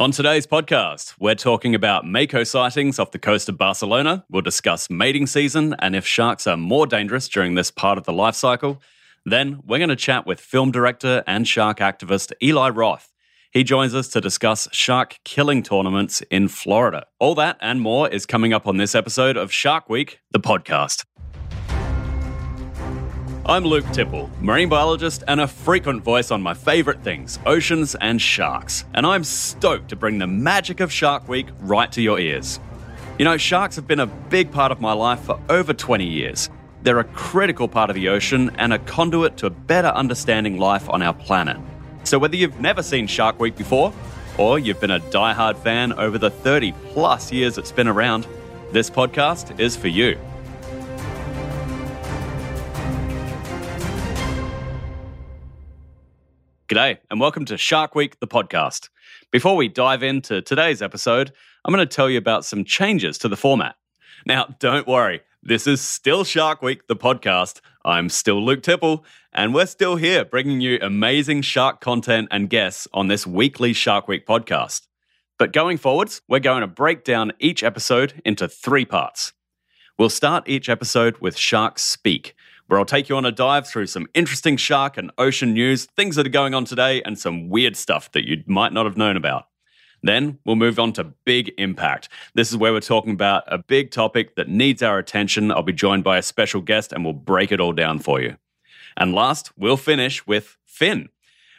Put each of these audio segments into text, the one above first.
On today's podcast, we're talking about Mako sightings off the coast of Barcelona. We'll discuss mating season and if sharks are more dangerous during this part of the life cycle. Then we're going to chat with film director and shark activist Eli Roth. He joins us to discuss shark killing tournaments in Florida. All that and more is coming up on this episode of Shark Week, the podcast. I'm Luke Tipple, marine biologist and a frequent voice on my favourite things, oceans and sharks. And I'm stoked to bring the magic of Shark Week right to your ears. You know, sharks have been a big part of my life for over 20 years. They're a critical part of the ocean and a conduit to better understanding life on our planet. So, whether you've never seen Shark Week before, or you've been a die-hard fan over the 30 plus years it's been around, this podcast is for you. G'day, and welcome to Shark Week, the podcast. Before we dive into today's episode, I'm going to tell you about some changes to the format. Now, don't worry, this is still Shark Week, the podcast. I'm still Luke Tipple, and we're still here bringing you amazing shark content and guests on this weekly Shark Week podcast. But going forwards, we're going to break down each episode into three parts. We'll start each episode with Shark Speak, where I'll take you on a dive through some interesting shark and ocean news, things that are going on today, and some weird stuff that you might not have known about. Then we'll move on to Big Impact. This is where we're talking about a big topic that needs our attention. I'll be joined by a special guest and we'll break it all down for you. And last, we'll finish with Finn.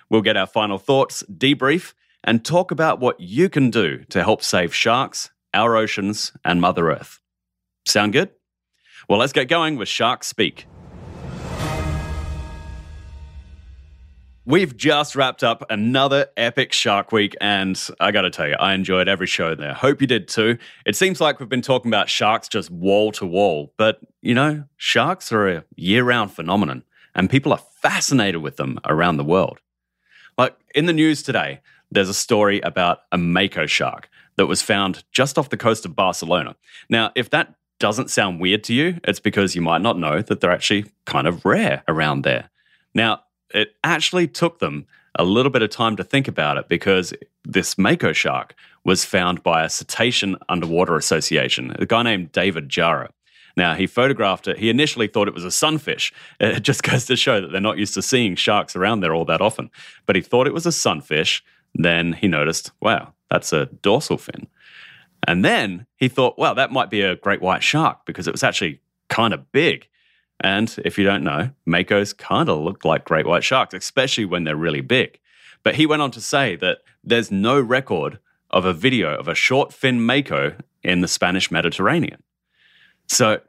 We'll get our final thoughts, debrief, and talk about what you can do to help save sharks, our oceans, and Mother Earth. Sound good? Well, let's get going with Shark Speak. We've just wrapped up another epic Shark Week, and I gotta tell you, I enjoyed every show there. Hope you did too. It seems like we've been talking about sharks just wall to wall, but you know, sharks are a year round phenomenon, and people are fascinated with them around the world. Like in the news today, there's a story about a Mako shark that was found just off the coast of Barcelona. Now, if that doesn't sound weird to you, it's because you might not know that they're actually kind of rare around there. Now, it actually took them a little bit of time to think about it because this Mako shark was found by a Cetacean Underwater Association, a guy named David Jara. Now, he photographed it. He initially thought it was a sunfish. It just goes to show that they're not used to seeing sharks around there all that often. But he thought it was a sunfish. Then he noticed, wow, that's a dorsal fin. And then he thought, wow, that might be a great white shark because it was actually kind of big. And if you don't know, Makos kind of look like great white sharks, especially when they're really big. But he went on to say that there's no record of a video of a short fin Mako in the Spanish Mediterranean. So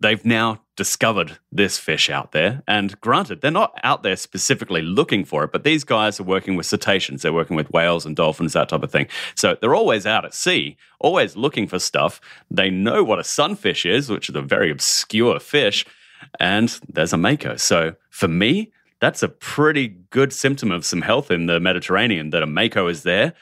they've now discovered this fish out there. And granted, they're not out there specifically looking for it, but these guys are working with cetaceans. They're working with whales and dolphins, that type of thing. So they're always out at sea, always looking for stuff. They know what a sunfish is, which is a very obscure fish and there's a Mako. So for me, that's a pretty good symptom of some health in the Mediterranean that a Mako is there.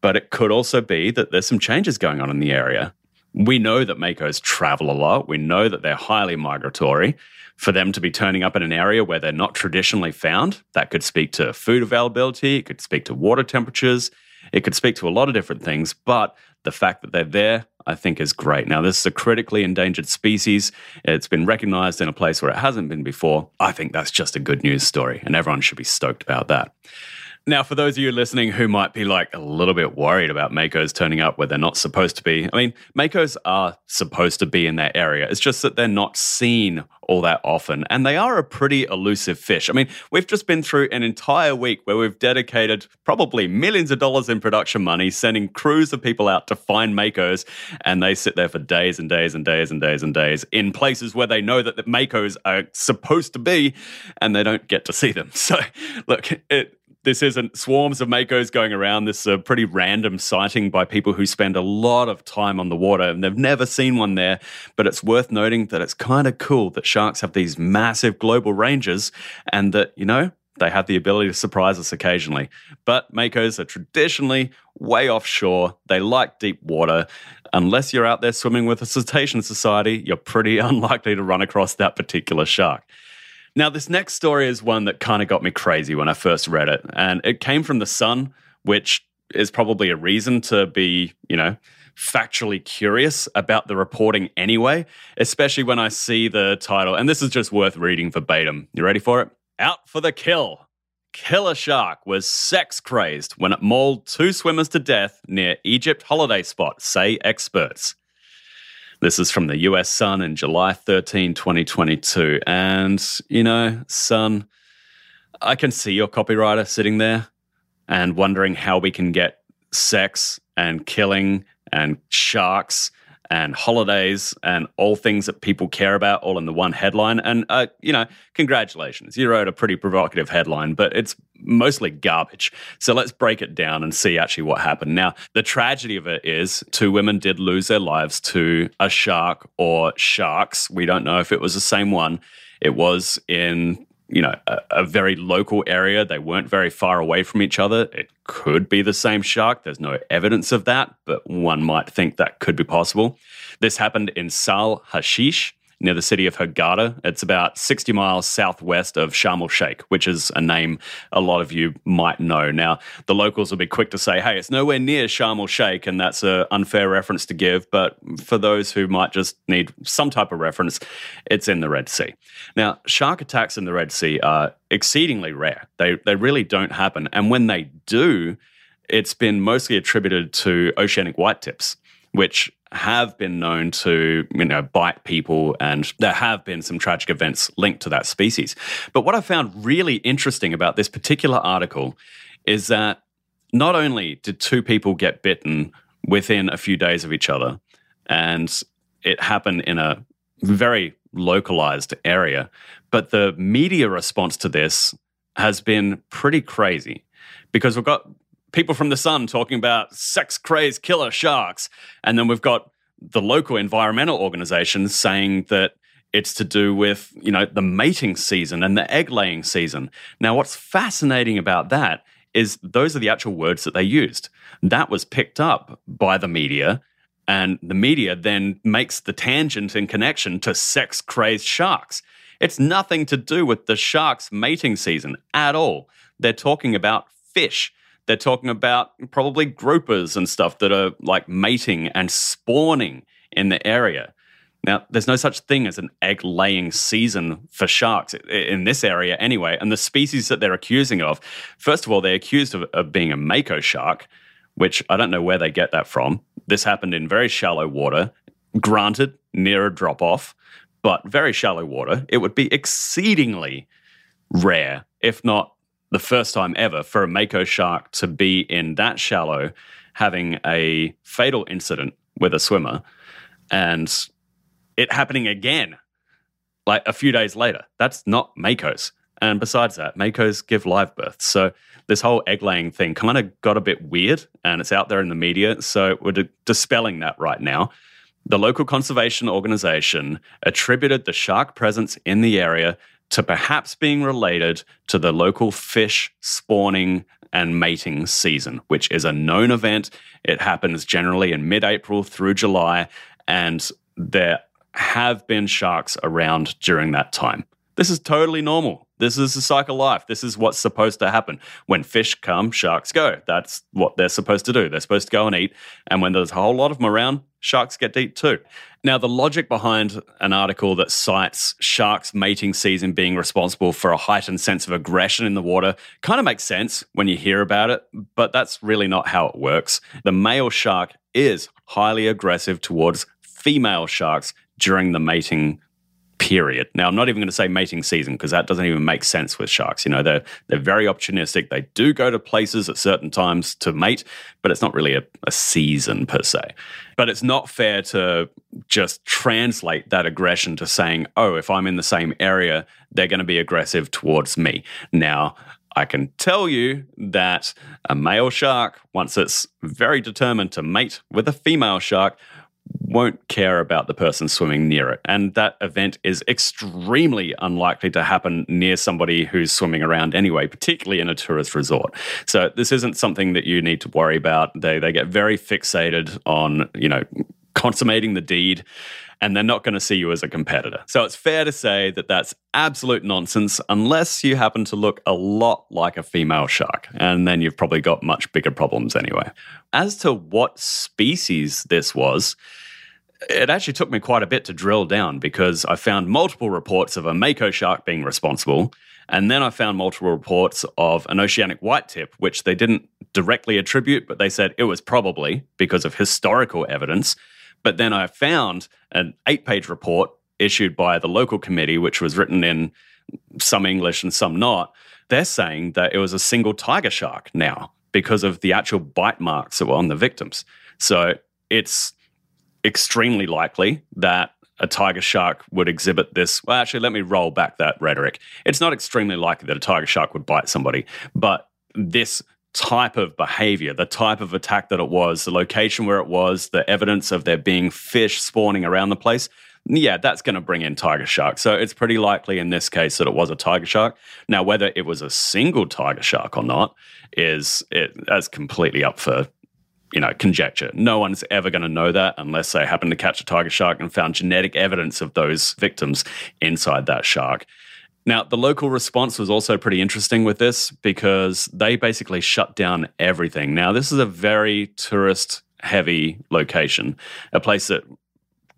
But it could also be that there's some changes going on in the area. We know that Makos travel a lot. We know that they're highly migratory. For them to be turning up in an area where they're not traditionally found, that could speak to food availability, it could speak to water temperatures, it could speak to a lot of different things. But the fact that they're there, I think, is great. Now, this is a critically endangered species. It's been recognized in a place where it hasn't been before. I think that's just a good news story, and everyone should be stoked about that. Now, for those of you listening who might be like a little bit worried about Makos turning up where they're not supposed to be, I mean, Makos are supposed to be in that area. It's just that they're not seen all that often. And they are a pretty elusive fish. I mean, we've just been through an entire week where we've dedicated probably millions of dollars in production money, sending crews of people out to find Makos, and they sit there for days and days and days and days and days in places where they know that the Makos are supposed to be, and they don't get to see them. So, look, it, this isn't swarms of makos going around. This is a pretty random sighting by people who spend a lot of time on the water and they've never seen one there. But it's worth noting that it's kind of cool that sharks have these massive global ranges and that, you know, they have the ability to surprise us occasionally. But makos are traditionally way offshore. They like deep water. Unless you're out there swimming with a cetacean society, you're pretty unlikely to run across that particular shark. Now, this next story is one that kind of got me crazy when I first read it, and it came from The Sun, which is probably a reason to be, you know, factually curious about the reporting anyway, especially when I see the title. And this is just worth reading verbatim. You ready for it? Out for the kill. Killer shark was sex crazed when it mauled two swimmers to death near Egypt holiday spot, say experts. This is from the US Sun in July 13, 2022. And, you know, Sun, I can see your copywriter sitting there and wondering how we can get sex and killing and sharks and holidays and all things that people care about all in the one headline. And, uh, you know, congratulations. You wrote a pretty provocative headline, but it's mostly garbage. So let's break it down and see actually what happened. Now, the tragedy of it is two women did lose their lives to a shark or sharks. We don't know if it was the same one. It was in you know a, a, very local area they weren't very far away from each other it could be the same shark there's no evidence of that but one might think that could be possible. This happened in Sahl Hasheesh near the city of Hurghada. It's about 60 miles southwest of Sharm el Sheikh, which is a name a lot of you might know. Now, the locals will be quick to say, hey, it's nowhere near Sharm el Sheikh, and that's an unfair reference to give. But for those who might just need some type of reference, it's in the Red Sea. Now, shark attacks in the Red Sea are exceedingly rare. They, they really don't happen. And when they do, it's been mostly attributed to oceanic whitetips, which have been known to, you know, bite people, and there have been some tragic events linked to that species. But what I found really interesting about this particular article is that not only did two people get bitten within a few days of each other, and it happened in a very localized area, but the media response to this has been pretty crazy because we've got people from the sun talking about sex crazed killer sharks. And then we've got the local environmental organizations saying that it's to do with, you know, the mating season and the egg laying season. Now, what's fascinating about that is those are the actual words that they used. That was picked up by the media, and the media then makes the tangent in connection to sex crazed sharks. It's nothing to do with the sharks' mating season at all. They're talking about fish. They're talking about probably groupers and stuff that are like mating and spawning in the area. Now, there's no such thing as an egg laying season for sharks in this area anyway. And the species that they're accusing of, first of all, they're accused of, of being a mako shark, which I don't know where they get that from. This happened in very shallow water, granted, near a drop off, but very shallow water. It would be exceedingly rare, if not the first time ever for a mako shark to be in that shallow having a fatal incident with a swimmer and it happening again like a few days later. That's not makos. And besides that, makos give live birth. So this whole egg laying thing kind of got a bit weird and it's out there in the media. So we're dispelling that right now. The local conservation organization attributed the shark presence in the area to perhaps being related to the local fish spawning and mating season, which is a known event. It happens generally in mid April through July, and there have been sharks around during that time. This is totally normal. This is the cycle of life. This is what's supposed to happen. When fish come, sharks go. That's what they're supposed to do. They're supposed to go and eat. And when there's a whole lot of them around, sharks get to eat too. Now, the logic behind an article that cites sharks' mating season being responsible for a heightened sense of aggression in the water kind of makes sense when you hear about it, but that's really not how it works. The male shark is highly aggressive towards female sharks during the mating period. Now, I'm not even going to say mating season because that doesn't even make sense with sharks. You know, they're they're very opportunistic. They do go to places at certain times to mate, but it's not really a, a season per se. But it's not fair to just translate that aggression to saying, oh, if I'm in the same area, they're going to be aggressive towards me. Now, I can tell you that a male shark, once it's very determined to mate with a female shark, won't care about the person swimming near it. And that event is extremely unlikely to happen near somebody who's swimming around anyway, particularly in a tourist resort. So this isn't something that you need to worry about. They they get very fixated on, you know, consummating the deed and they're not going to see you as a competitor. So it's fair to say that that's absolute nonsense unless you happen to look a lot like a female shark, and then you've probably got much bigger problems anyway. As to what species this was, it actually took me quite a bit to drill down because I found multiple reports of a mako shark being responsible. And then I found multiple reports of an oceanic white tip, which they didn't directly attribute, but they said it was probably because of historical evidence. But then I found an eight page report issued by the local committee, which was written in some English and some not. They're saying that it was a single tiger shark now because of the actual bite marks that were on the victims. So it's extremely likely that a tiger shark would exhibit this. Well, actually, let me roll back that rhetoric. It's not extremely likely that a tiger shark would bite somebody, but this type of behavior, the type of attack that it was, the location where it was, the evidence of there being fish spawning around the place, yeah, that's going to bring in tiger shark. So it's pretty likely in this case that it was a tiger shark. Now, whether it was a single tiger shark or not is it, that's completely up for you know, conjecture. No one's ever going to know that unless they happen to catch a tiger shark and found genetic evidence of those victims inside that shark. Now, the local response was also pretty interesting with this because they basically shut down everything. Now, this is a very tourist heavy location, a place that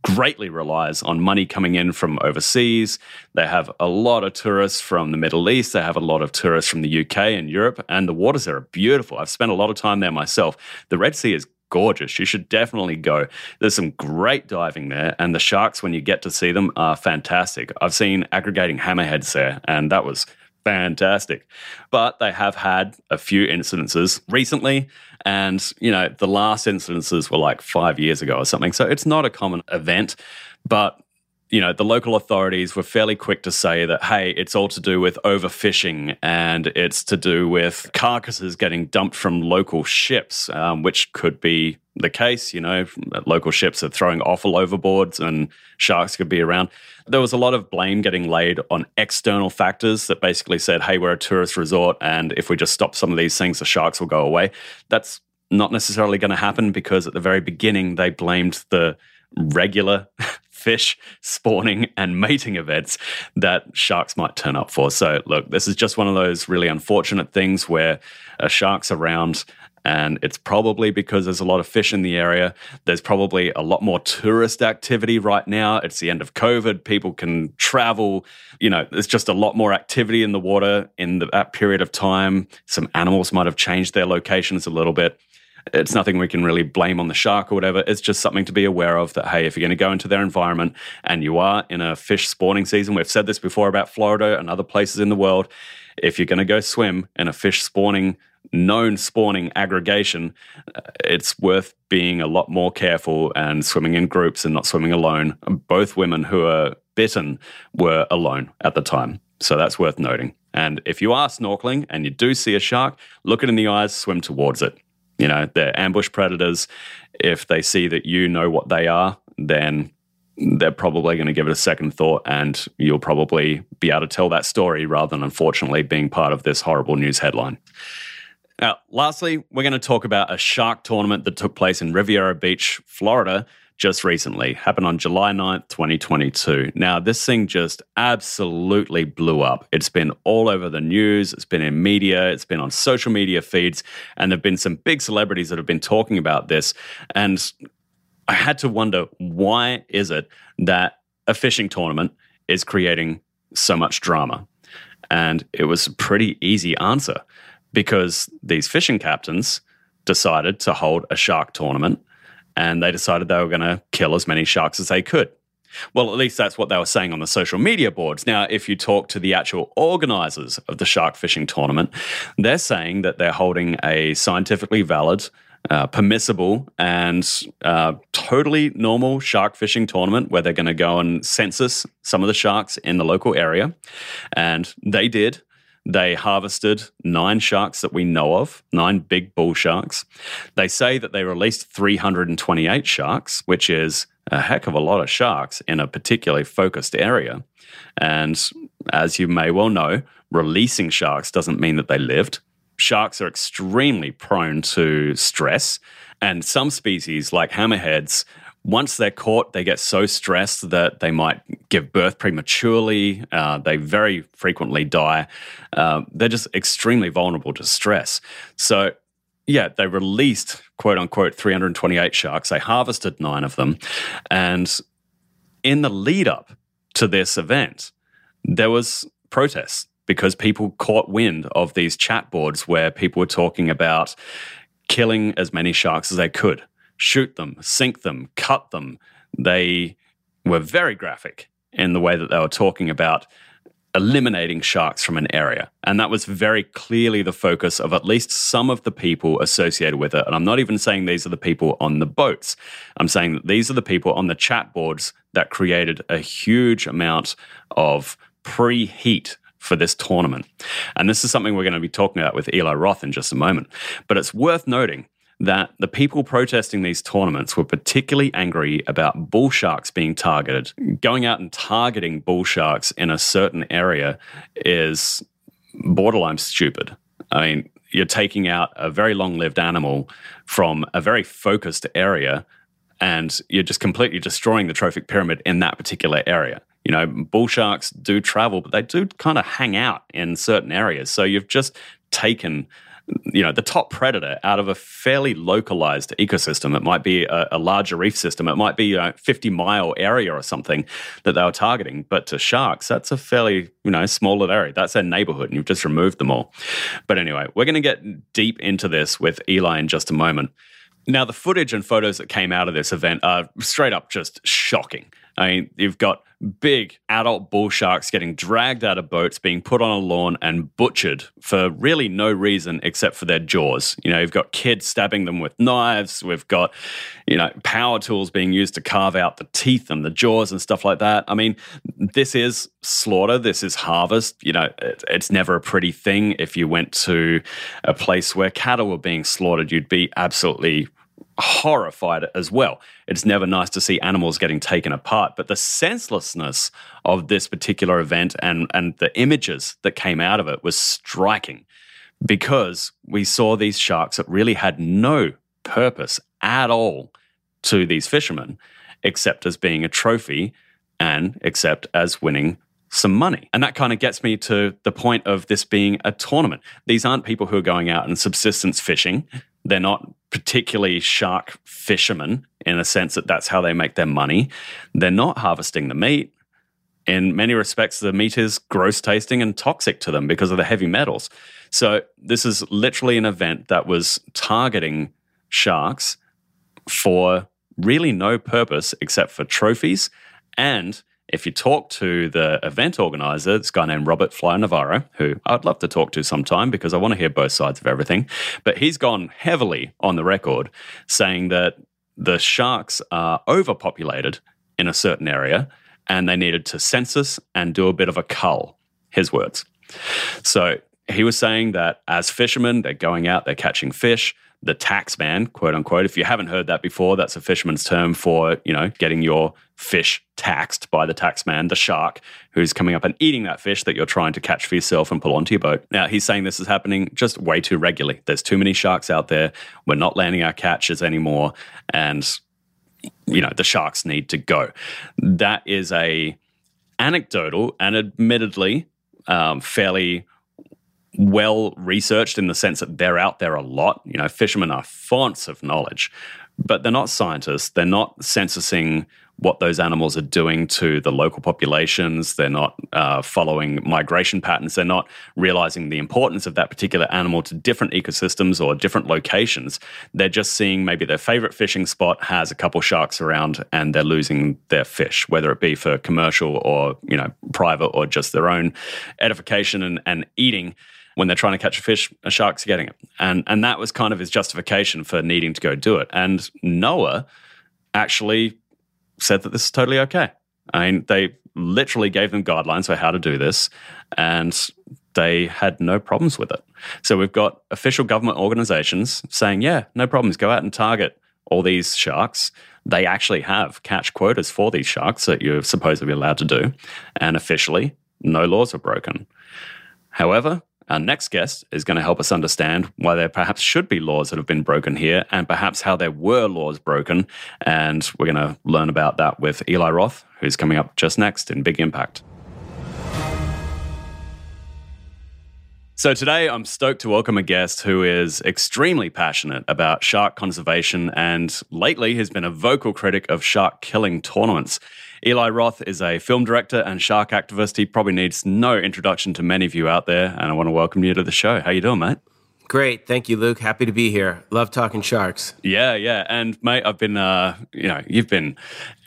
greatly relies on money coming in from overseas. They have a lot of tourists from the Middle East. They have a lot of tourists from the UK and Europe, and the waters there are beautiful. I've spent a lot of time there myself. The Red Sea is gorgeous. You should definitely go. There's some great diving there, and the sharks, when you get to see them, are fantastic. I've seen aggregating hammerheads there, and that was fantastic. But they have had a few incidences recently and, you know, the last incidences were like five years ago or something. So it's not a common event. But you know, the local authorities were fairly quick to say that, hey, it's all to do with overfishing and it's to do with carcasses getting dumped from local ships, um, which could be the case. You know, local ships are throwing offal overboards and sharks could be around. There was a lot of blame getting laid on external factors that basically said, hey, we're a tourist resort and if we just stop some of these things, the sharks will go away. That's not necessarily going to happen because at the very beginning, they blamed the regular fish spawning and mating events that sharks might turn up for. So, look, this is just one of those really unfortunate things where a shark's around and it's probably because there's a lot of fish in the area. There's probably a lot more tourist activity right now. It's the end of COVID. People can travel. You know, there's just a lot more activity in the water in the, that period of time. Some animals might have changed their locations a little bit it's nothing we can really blame on the shark or whatever. It's just something to be aware of that, hey, if you're going to go into their environment and you are in a fish spawning season, we've said this before about Florida and other places in the world. If you're going to go swim in a fish spawning, known spawning aggregation, uh, it's worth being a lot more careful and swimming in groups and not swimming alone. Both women who are bitten were alone at the time. So that's worth noting. And if you are snorkeling and you do see a shark, look it in the eyes, swim towards it. You know, they're ambush predators. If they see that you know what they are, then they're probably going to give it a second thought and you'll probably be able to tell that story rather than unfortunately being part of this horrible news headline. Now, lastly, we're going to talk about a shark tournament that took place in Riviera Beach, Florida, just recently, happened on July 9th, 2022. Now, this thing just absolutely blew up. It's been all over the news, it's been in media, it's been on social media feeds, and there have been some big celebrities that have been talking about this. And I had to wonder why is it that a fishing tournament is creating so much drama? And it was a pretty easy answer because these fishing captains decided to hold a shark tournament and they decided they were going to kill as many sharks as they could. Well, at least that's what they were saying on the social media boards. Now, if you talk to the actual organizers of the shark fishing tournament, they're saying that they're holding a scientifically valid, uh, permissible, and uh, totally normal shark fishing tournament where they're going to go and census some of the sharks in the local area. And they did. They harvested nine sharks that we know of, nine big bull sharks. They say that they released 328 sharks, which is a heck of a lot of sharks in a particularly focused area. And as you may well know, releasing sharks doesn't mean that they lived. Sharks are extremely prone to stress, and some species, like hammerheads, once they're caught, they get so stressed that they might give birth prematurely. Uh, they very frequently die. Uh, they're just extremely vulnerable to stress. So, yeah, they released quote unquote 328 sharks. They harvested nine of them. And in the lead up to this event, there was protests because people caught wind of these chat boards where people were talking about killing as many sharks as they could, shoot them, sink them, cut them. They were very graphic in the way that they were talking about eliminating sharks from an area. And that was very clearly the focus of at least some of the people associated with it. And I'm not even saying these are the people on the boats. I'm saying that these are the people on the chat boards that created a huge amount of preheat for this tournament. And this is something we're going to be talking about with Eli Roth in just a moment. But it's worth noting that the people protesting these tournaments were particularly angry about bull sharks being targeted. Going out and targeting bull sharks in a certain area is borderline stupid. I mean, you're taking out a very long lived animal from a very focused area and you're just completely destroying the trophic pyramid in that particular area you know, bull sharks do travel, but they do kind of hang out in certain areas. So you've just taken you know the top predator out of a fairly localized ecosystem. It might be a, a larger reef system. It might be a 50 mile area or something that they were targeting. But to sharks that's a fairly you know smaller area. That's their neighborhood and you've just removed them all. But anyway we're going to get deep into this with eli in just a moment. Now the footage and photos that came out of this event are straight up just shocking I mean, you've got big adult bull sharks getting dragged out of boats, being put on a lawn and butchered for really no reason except for their jaws. You know, you've got kids stabbing them with knives. We've got, you know, power tools being used to carve out the teeth and the jaws and stuff like that. I mean, this is slaughter. This is harvest. You know, it, it's never a pretty thing. If you went to a place where cattle were being slaughtered, you'd be absolutely horrified as well. It's never nice to see animals getting taken apart, but the senselessness of this particular event and, and the images that came out of it was striking because we saw these sharks that really had no purpose at all to these fishermen except as being a trophy and except as winning some money. And that kind of gets me to the point of this being a tournament. These aren't people who are going out and subsistence fishing. They're not particularly shark fishermen in a sense that that's how they make their money. They're not harvesting the meat. In many respects, the meat is gross tasting and toxic to them because of the heavy metals. So, this is literally an event that was targeting sharks for really no purpose except for trophies and if you talk to the event organizer, this guy named Robert Fly Navarro, who I'd love to talk to sometime because I want to hear both sides of everything, but he's gone heavily on the record saying that the sharks are overpopulated in a certain area and they needed to census and do a bit of a cull, his words. So he was saying that as fishermen, they're going out, they're catching fish the tax man, quote unquote. If you haven't heard that before, that's a fisherman's term for, you know, getting your fish taxed by the tax man, the shark, who's coming up and eating that fish that you're trying to catch for yourself and pull onto your boat. Now, he's saying this is happening just way too regularly. There's too many sharks out there. We're not landing our catches anymore. And, you know, the sharks need to go. That is a anecdotal and admittedly um, fairly well researched in the sense that they're out there a lot. You know, fishermen are fonts of knowledge, but they're not scientists. They're not censusing what those animals are doing to the local populations. They're not uh, following migration patterns. They're not realizing the importance of that particular animal to different ecosystems or different locations. They're just seeing maybe their favorite fishing spot has a couple sharks around and they're losing their fish, whether it be for commercial or you know private or just their own edification and, and eating when they're trying to catch a fish, a shark's getting it. And and that was kind of his justification for needing to go do it. And NOAA actually said that this is totally okay. I mean, they literally gave them guidelines for how to do this, and they had no problems with it. So we've got official government organizations saying, yeah, no problems, go out and target all these sharks. They actually have catch quotas for these sharks that you're supposed to be allowed to do. And officially, no laws are broken. However, Our next guest is going to help us understand why there perhaps should be laws that have been broken here and perhaps how there were laws broken. And we're going to learn about that with Eli Roth, who's coming up just next in Big Impact. So, today I'm stoked to welcome a guest who is extremely passionate about shark conservation and lately has been a vocal critic of shark killing tournaments. Eli Roth is a film director and shark activist. He probably needs no introduction to many of you out there, and I want to welcome you to the show. How you doing, mate? Great. Thank you, Luke. Happy to be here. Love talking sharks. Yeah, yeah. And mate, I've been, uh, you know, you've been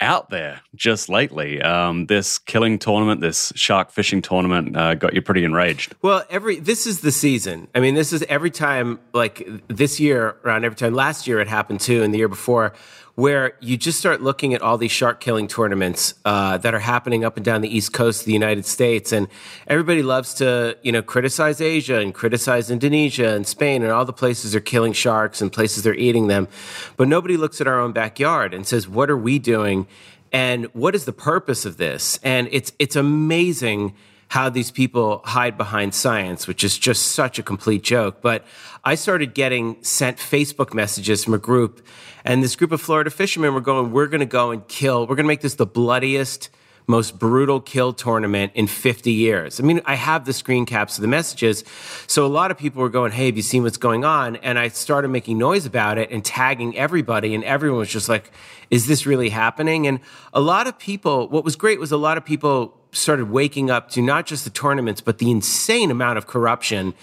out there just lately. Um, this killing tournament, this shark fishing tournament uh, got you pretty enraged. Well, every, this is the season. I mean, this is every time, like this year, around every time. Last year it happened too, and the year before where you just start looking at all these shark killing tournaments uh, that are happening up and down the east coast of the United States, and everybody loves to you know criticize Asia and criticize Indonesia and Spain and all the places they're killing sharks and places they're eating them, but nobody looks at our own backyard and says, "What are we doing?" and what is the purpose of this? And it's it's amazing how these people hide behind science, which is just such a complete joke. But I started getting sent Facebook messages from a group, and this group of Florida fishermen were going, We're going to go and kill, we're going to make this the bloodiest, most brutal kill tournament in 50 years. I mean, I have the screen caps of the messages. So a lot of people were going, Hey, have you seen what's going on? And I started making noise about it and tagging everybody, and everyone was just like, Is this really happening? And a lot of people, what was great was a lot of people started waking up to not just the tournaments, but the insane amount of corruption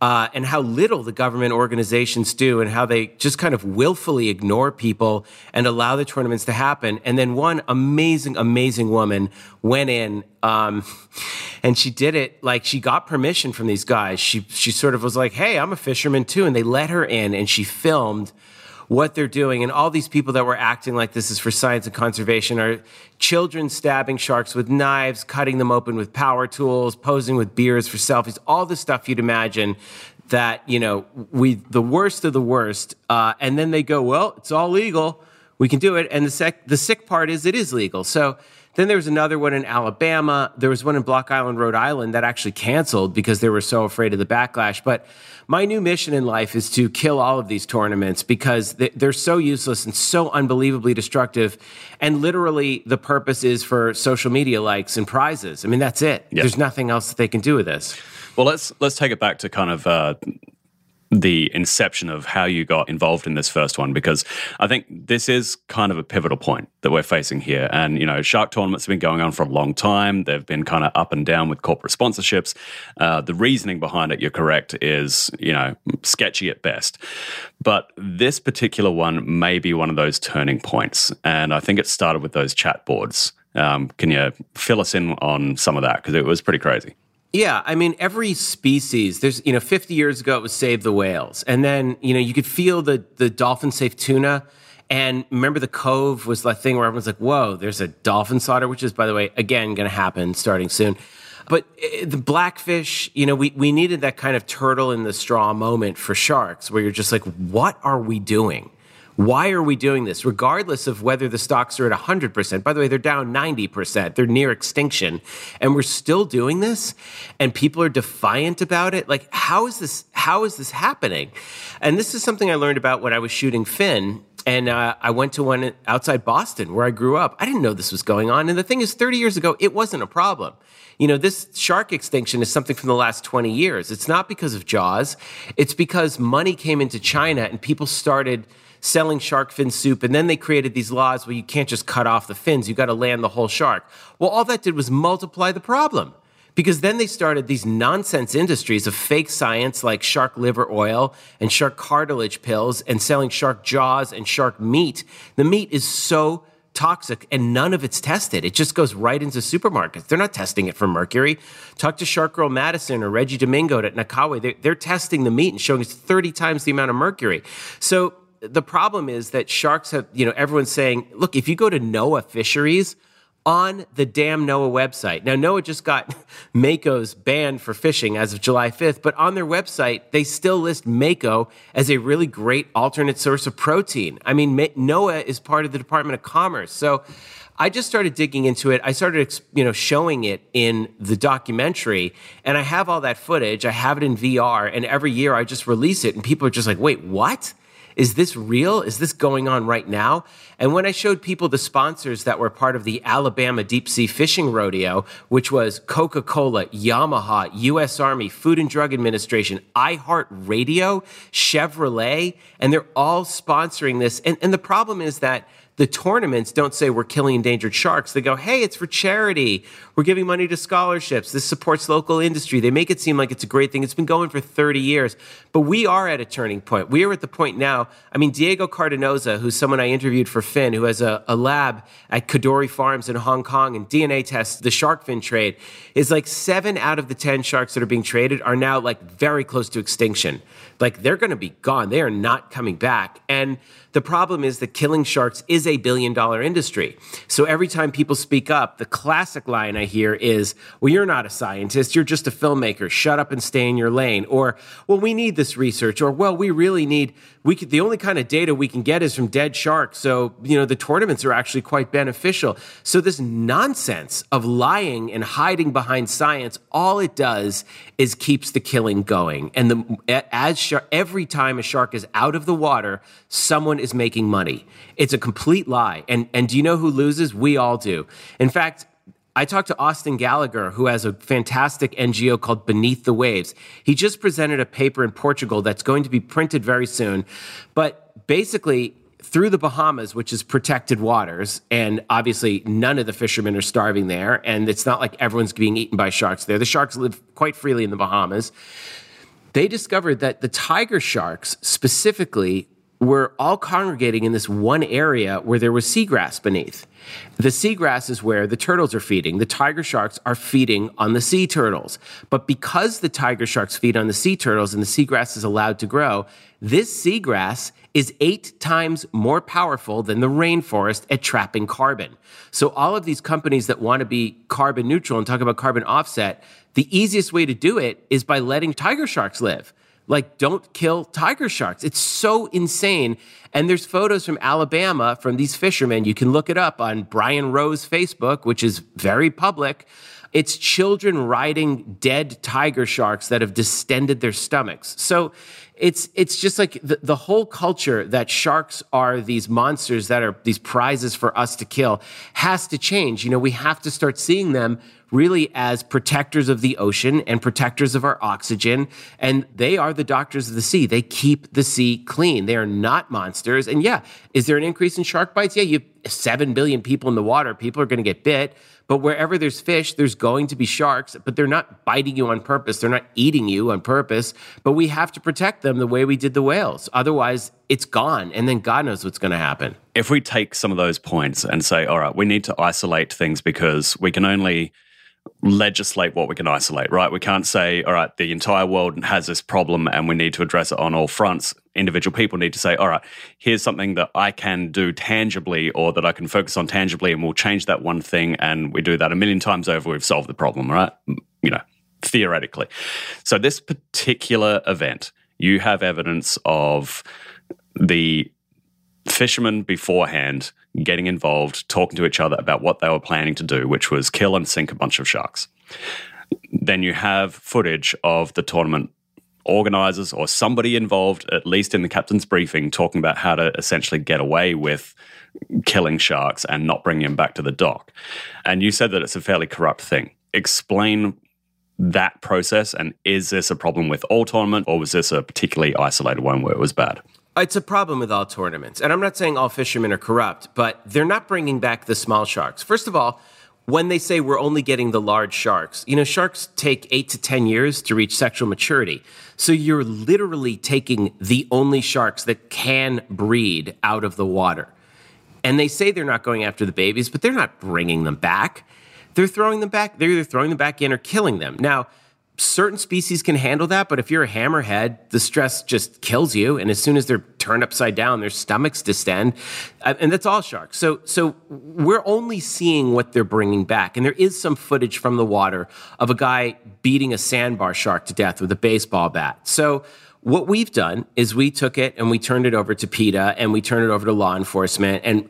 uh, and how little the government organizations do and how they just kind of willfully ignore people and allow the tournaments to happen. And then one amazing, amazing woman went in um, and she did it like she got permission from these guys. She, she sort of was like, hey, I'm a fisherman too. And they let her in and she filmed what they're doing. And all these people that were acting like this is for science and conservation are children stabbing sharks with knives, cutting them open with power tools, posing with beers for selfies, all the stuff you'd imagine that, you know, we, the worst of the worst. Uh, and then they go, well, it's all legal. We can do it. And the, sec- the sick part is it is legal. So, then there was another one in Alabama. There was one in Block Island, Rhode Island that actually canceled because they were so afraid of the backlash. But my new mission in life is to kill all of these tournaments because they're so useless and so unbelievably destructive. And literally, the purpose is for social media likes and prizes. I mean, that's it. Yep. There's nothing else that they can do with this. Well, let's let's take it back to kind of uh, the inception of how you got involved in this first one because I think this is kind of a pivotal point that we're facing here. And, you know, shark tournaments have been going on for a long time. They've been kind of up and down with corporate sponsorships. Uh, the reasoning behind it, you're correct, is, you know, sketchy at best. But this particular one may be one of those turning points. And I think it started with those chat boards. Um, can you fill us in on some of that? Because it was pretty crazy. Yeah, I mean, every species, there's, you know, 50 years ago it was save the whales. And then, you know, you could feel the, the dolphin safe tuna. And remember the cove was the thing where everyone's like, whoa, there's a dolphin slaughter, which is, by the way, again, going to happen starting soon. But eh, the blackfish, you know, we, we needed that kind of turtle in the straw moment for sharks where you're just like, what are we doing? Why are we doing this? Regardless of whether the stocks are at 100%. By the way, they're down 90%. They're near extinction. And we're still doing this and people are defiant about it. Like, how is this, how is this happening? And this is something I learned about when I was shooting Fin And uh, I went to one outside Boston where I grew up. I didn't know this was going on. And the thing is, 30 years ago, it wasn't a problem. You know, this shark extinction is something from the last 20 years. It's not because of Jaws, it's because money came into China and people started selling shark fin soup. And then they created these laws where you can't just cut off the fins, you got to land the whole shark. Well, all that did was multiply the problem. Because then they started these nonsense industries of fake science like shark liver oil and shark cartilage pills and selling shark jaws and shark meat. The meat is so toxic and none of it's tested. It just goes right into supermarkets. They're not testing it for mercury. Talk to Shark Girl Madison or Reggie Domingo at Nakawe. They're, they're testing the meat and showing it's 30 times the amount of mercury. So the problem is that sharks have, you know, everyone's saying, look, if you go to NOAA fisheries on the damn NOAA website. Now, NOAA just got Mako's banned for fishing as of July 5th, but on their website, they still list Mako as a really great alternate source of protein. I mean, NOAA is part of the Department of Commerce. So I just started digging into it. I started, you know, showing it in the documentary, and I have all that footage. I have it in VR, and every year I just release it, and people are just like, "Wait, what?" Is this real? Is this going on right now? And when I showed people the sponsors that were part of the Alabama Deep Sea Fishing Rodeo, which was Coca Cola, Yamaha, US Army, Food and Drug Administration, iHeartRadio, Chevrolet, and they're all sponsoring this. And, and the problem is that the tournaments don't say we're killing endangered sharks. They go, hey, it's for charity. We're giving money to scholarships. This supports local industry. They make it seem like it's a great thing. It's been going for 30 years. But we are at a turning point. We are at the point now. I mean, Diego Cardeñosa, who's someone I interviewed for Fin, who has a, a lab at Kadoorie Farms in Hong Kong and DNA tests the shark fin trade, is like seven out of the 10 sharks that are being traded are now like very close to extinction. Like they're going to be gone. They are not coming back. And the problem is that killing sharks is a billion dollar industry. So every time people speak up, the classic line I hear is, well, you're not a scientist. You're just a filmmaker. Shut up and stay in your lane. Or, well, we need this research. Or, well, we really need, we could, the only kind of data we can get is from dead sharks. So, you know, the tournaments are actually quite beneficial. So this nonsense of lying and hiding behind science, all it does is keeps the killing going. And the, as every time a shark is out of the water, someone is making money. It's a complete lie. And, and do you know who loses? We all do. In fact, I talked to Austin Gallagher, who has a fantastic NGO called Beneath the Waves. He just presented a paper in Portugal that's going to be printed very soon. But basically, through the Bahamas, which is protected waters, and obviously none of the fishermen are starving there, and it's not like everyone's being eaten by sharks there. The sharks live quite freely in the Bahamas. They discovered that the tiger sharks specifically were all congregating in this one area where there was seagrass beneath. The seagrass is where the turtles are feeding. The tiger sharks are feeding on the sea turtles. But because the tiger sharks feed on the sea turtles and the seagrass is allowed to grow, this seagrass is eight times more powerful than the rainforest at trapping carbon. So all of these companies that want to be carbon neutral and talk about carbon offset, the easiest way to do it is by letting tiger sharks live. Like, don't kill tiger sharks. It's so insane. And there's photos from Alabama from these fishermen. You can look it up on Brian Rowe's Facebook, which is very public. It's children riding dead tiger sharks that have distended their stomachs. So it's it's just like the, the whole culture that sharks are these monsters that are these prizes for us to kill has to change. You know, we have to start seeing them really as protectors of the ocean and protectors of our oxygen. And they are the doctors of the sea. They keep the sea clean. They are not monsters. And yeah, is there an increase in shark bites? Yeah, you have 7 billion people in the water. People are going to get bit. But wherever there's fish, there's going to be sharks, but they're not biting you on purpose. They're not eating you on purpose. But we have to protect them the way we did the whales. Otherwise, it's gone. And then God knows what's going to happen. If we take some of those points and say, all right, we need to isolate things because we can only legislate what we can isolate, right? We can't say, all right, the entire world has this problem and we need to address it on all fronts. Individual people need to say, all right, here's something that I can do tangibly or that I can focus on tangibly and we'll change that one thing. And we do that a million times over, we've solved the problem, right? You know, theoretically. So, this particular event, you have evidence of the fishermen beforehand getting involved, talking to each other about what they were planning to do, which was kill and sink a bunch of sharks. Then you have footage of the tournament organizers or somebody involved, at least in the captain's briefing, talking about how to essentially get away with killing sharks and not bringing them back to the dock. And you said that it's a fairly corrupt thing. Explain that process and is this a problem with all tournament or was this a particularly isolated one where it was bad? It's a problem with all tournaments. And I'm not saying all fishermen are corrupt, but they're not bringing back the small sharks. First of all, when they say we're only getting the large sharks, you know, sharks take eight to 10 years to reach sexual maturity. So you're literally taking the only sharks that can breed out of the water. And they say they're not going after the babies, but they're not bringing them back. They're throwing them back. They're either throwing them back in or killing them. Now, certain species can handle that, but if you're a hammerhead, the stress just kills you. And as soon as they're turned upside down, their stomachs distend, uh, and that's all sharks. So, so we're only seeing what they're bringing back, and there is some footage from the water of a guy beating a sandbar shark to death with a baseball bat. So what we've done is we took it and we turned it over to PETA and we turned it over to law enforcement. And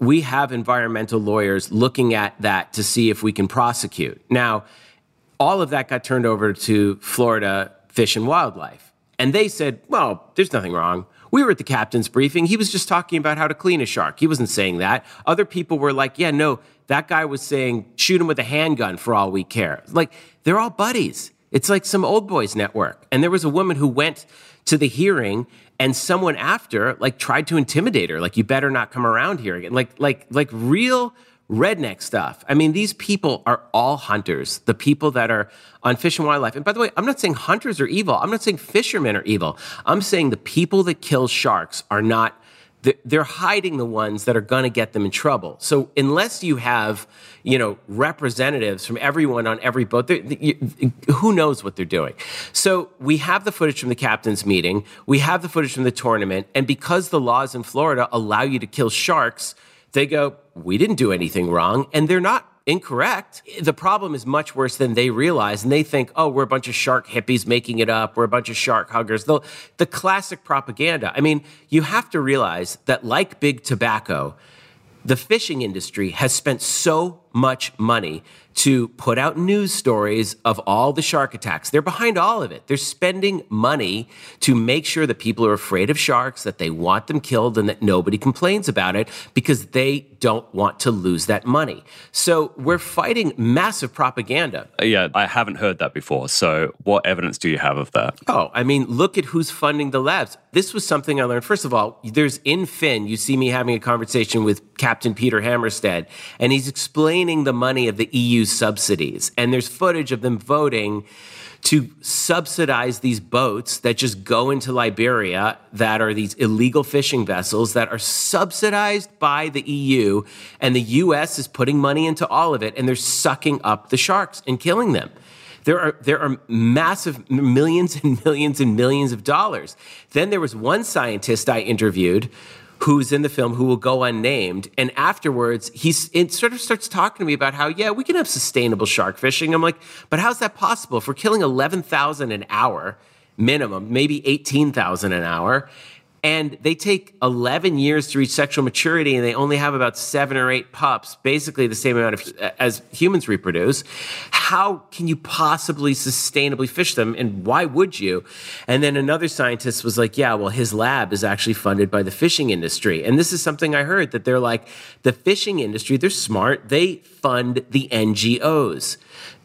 we have environmental lawyers looking at that to see if we can prosecute. Now, all of that got turned over to Florida Fish and Wildlife. And they said, well, there's nothing wrong. We were at the captain's briefing. He was just talking about how to clean a shark. He wasn't saying that. Other people were like, yeah, no, that guy was saying shoot him with a handgun for all we care. Like, they're all buddies. It's like some old boys network. And there was a woman who went to the hearing and someone after like tried to intimidate her like you better not come around here again like like like real redneck stuff. I mean, these people are all hunters, the people that are on Fish and Wildlife. And by the way, I'm not saying hunters are evil. I'm not saying fishermen are evil. I'm saying the people that kill sharks are not, they're hiding the ones that are going to get them in trouble. So unless you have, you know, representatives from everyone on every boat, who knows what they're doing? So we have the footage from the captain's meeting. We have the footage from the tournament. And because the laws in Florida allow you to kill sharks, they go, we didn't do anything wrong. And they're not incorrect. The problem is much worse than they realize. And they think, oh, we're a bunch of shark hippies making it up. We're a bunch of shark huggers. The, the classic propaganda. I mean, you have to realize that, like big tobacco, the fishing industry has spent so much money to put out news stories of all the shark attacks. They're behind all of it. They're spending money to make sure that people are afraid of sharks, that they want them killed, and that nobody complains about it because they don't want to lose that money. So we're fighting massive propaganda. Uh, yeah, I haven't heard that before. So what evidence do you have of that? Oh, I mean, look at who's funding the labs. This was something I learned. First of all, there's in Fin, you see me having a conversation with Captain Peter Hammarstedt, and he's explaining the money of the EU subsidies. And there's footage of them voting to subsidize these boats that just go into Liberia that are these illegal fishing vessels that are subsidized by the EU. And the US is putting money into all of it and they're sucking up the sharks and killing them. There are, there are massive millions and millions and millions of dollars. Then there was one scientist I interviewed who's in the film who will go unnamed. And afterwards, he sort of starts talking to me about how, yeah, we can have sustainable shark fishing. I'm like, but how's that possible? If we're killing 11,000 an hour minimum, maybe 18,000 an hour, and they take 11 years to reach sexual maturity and they only have about seven or eight pups basically the same amount of uh, as humans reproduce. How can you possibly sustainably fish them and why would you? And then another scientist was like yeah well his lab is actually funded by the fishing industry. And this is something i heard that they're like the fishing industry they're smart. They fund the ngos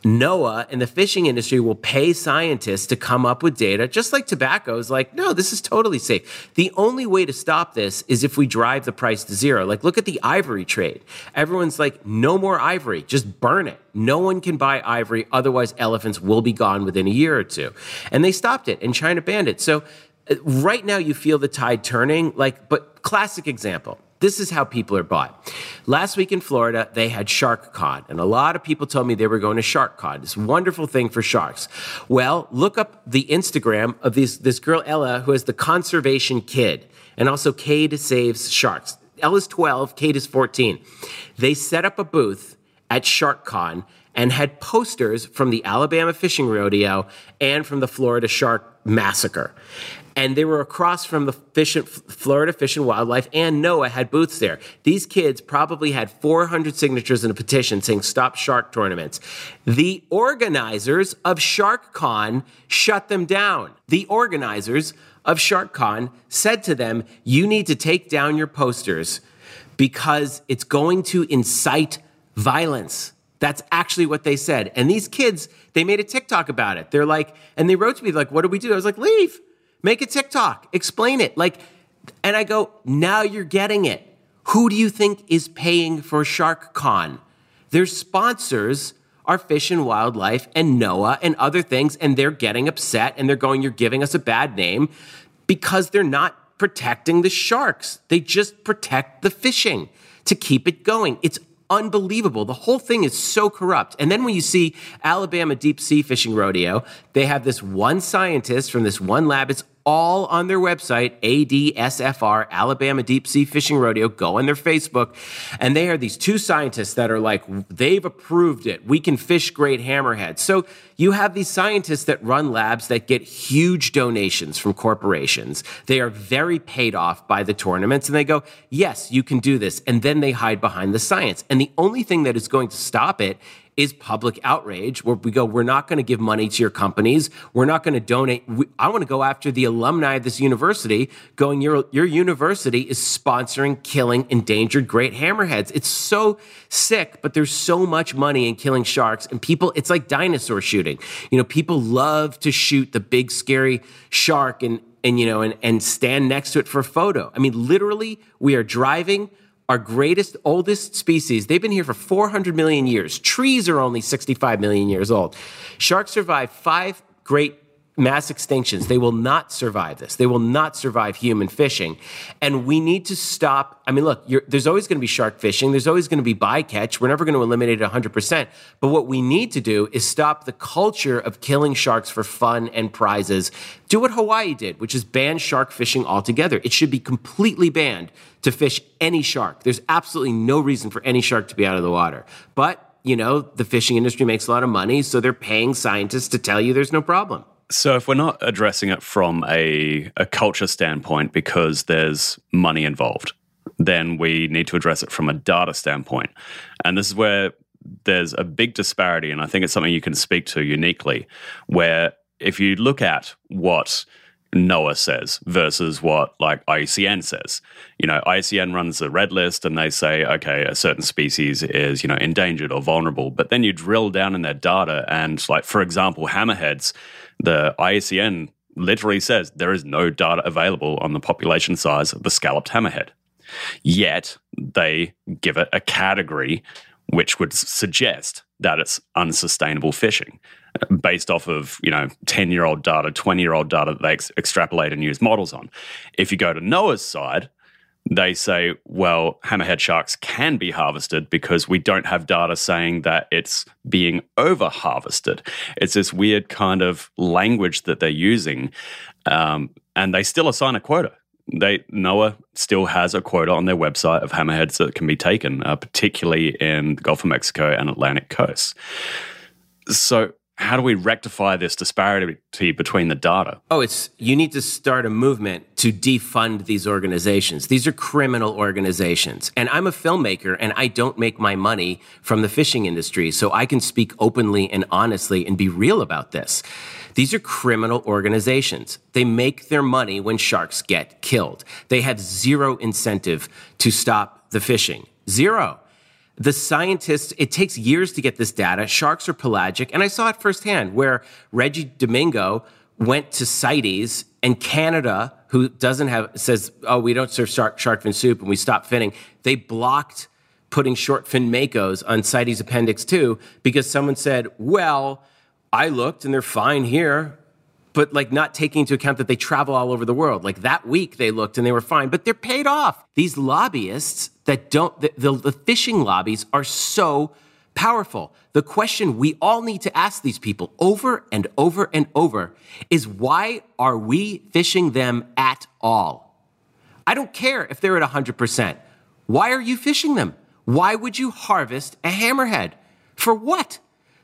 NOAA and the fishing industry will pay scientists to come up with data, just like tobacco is like, no, this is totally safe. The only way to stop this is if we drive the price to zero. Like, look at the ivory trade. Everyone's like, no more ivory, just burn it. No one can buy ivory, otherwise, elephants will be gone within a year or two. And they stopped it, and China banned it. So, uh, right now, you feel the tide turning. Like, but classic example this is how people are bought. Last week in Florida, they had Shark Con, and a lot of people told me they were going to Shark Con, this wonderful thing for sharks. Well, look up the Instagram of this, this girl, Ella, who is the conservation kid, and also Cade Saves Sharks. Ella's 12, Cade is 14. They set up a booth at Shark Con and had posters from the Alabama Fishing Rodeo and from the Florida Shark Massacre and they were across from the Fish and, Florida Fish and Wildlife, and NOAA had booths there. These kids probably had 400 signatures in a petition saying stop shark tournaments. The organizers of SharkCon shut them down. The organizers of SharkCon said to them, "You need to take down your posters because it's going to incite violence." That's actually what they said. And these kids, they made a TikTok about it. They're like, and they wrote to me like, "What do we do?" I was like, "Leave." Make a TikTok, explain it. Like, and I go, now you're getting it. Who do you think is paying for Shark Con? Their sponsors are Fish and Wildlife and NOAA and other things, and they're getting upset and they're going, You're giving us a bad name because they're not protecting the sharks. They just protect the fishing to keep it going. It's unbelievable. The whole thing is so corrupt. And then when you see Alabama Deep Sea Fishing Rodeo, they have this one scientist from this one lab. It's all on their website, ADSFR, Alabama Deep Sea Fishing Rodeo. Go on their Facebook. And they are these two scientists that are like, they've approved it. We can fish great hammerheads. So you have these scientists that run labs that get huge donations from corporations. They are very paid off by the tournaments and they go, yes, you can do this. And then they hide behind the science. And the only thing that is going to stop it is public outrage where we go, we're not going to give money to your companies. We're not going to donate. We, I want to go after the alumni of this university going, your, your university is sponsoring killing endangered great hammerheads. It's so sick, but there's so much money in killing sharks and people, it's like dinosaur shooting. You know, people love to shoot the big scary shark and, and, you know, and, and stand next to it for a photo. I mean, literally we are driving our greatest, oldest species. They've been here for 400 million years. Trees are only 65 million years old. Sharks survived five great mass extinctions. They will not survive this. They will not survive human fishing. And we need to stop. I mean, look, there's always going to be shark fishing. There's always going to be bycatch. We're never going to eliminate it 100%. But what we need to do is stop the culture of killing sharks for fun and prizes. Do what Hawaii did, which is ban shark fishing altogether. It should be completely banned to fish any shark. There's absolutely no reason for any shark to be out of the water. But you know, the fishing industry makes a lot of money, so they're paying scientists to tell you there's no problem. So, if we're not addressing it from a, a culture standpoint because there's money involved, then we need to address it from a data standpoint. And this is where there's a big disparity, and I think it's something you can speak to uniquely, where if you look at what NOAA says versus what like IUCN says. You know, IUCN runs a red list and they say, okay, a certain species is, you know, endangered or vulnerable. But then you drill down in their data and like, for example, hammerheads, the IUCN literally says there is no data available on the population size of the scalloped hammerhead. Yet they give it a category which would suggest that it's unsustainable fishing uh, based off of you know 10 year old data 20 year old data that they ex- extrapolate and use models on if you go to NOAA's side they say well hammerhead sharks can be harvested because we don't have data saying that it's being over harvested it's this weird kind of language that they're using um, and they still assign a quota they NOAA still has a quota on their website of hammerheads that can be taken, uh, particularly in the Gulf of Mexico and Atlantic coasts. So how do we rectify this disparity between the data? Oh, it's you need to start a movement to defund these organizations. These are criminal organizations. And I'm a filmmaker and I don't make my money from the fishing industry, so I can speak openly and honestly and be real about this. These are criminal organizations. They make their money when sharks get killed. They have zero incentive to stop the fishing. Zero the scientists, it takes years to get this data. Sharks are pelagic. And I saw it firsthand where Reggie Domingo went to CITES and Canada, who doesn't have, says, oh, we don't serve shark, shark fin soup and we stop finning. They blocked putting short fin makos on CITES Appendix 2 because someone said, well, I looked and they're fine here but like not taking into account that they travel all over the world. Like that week they looked and they were fine, but they're paid off. These lobbyists that don't, the, the, the, fishing lobbies are so powerful. The question we all need to ask these people over and over and over is why are we fishing them at all? I don't care if they're at 100%. Why are you fishing them? Why would you harvest a hammerhead? For what?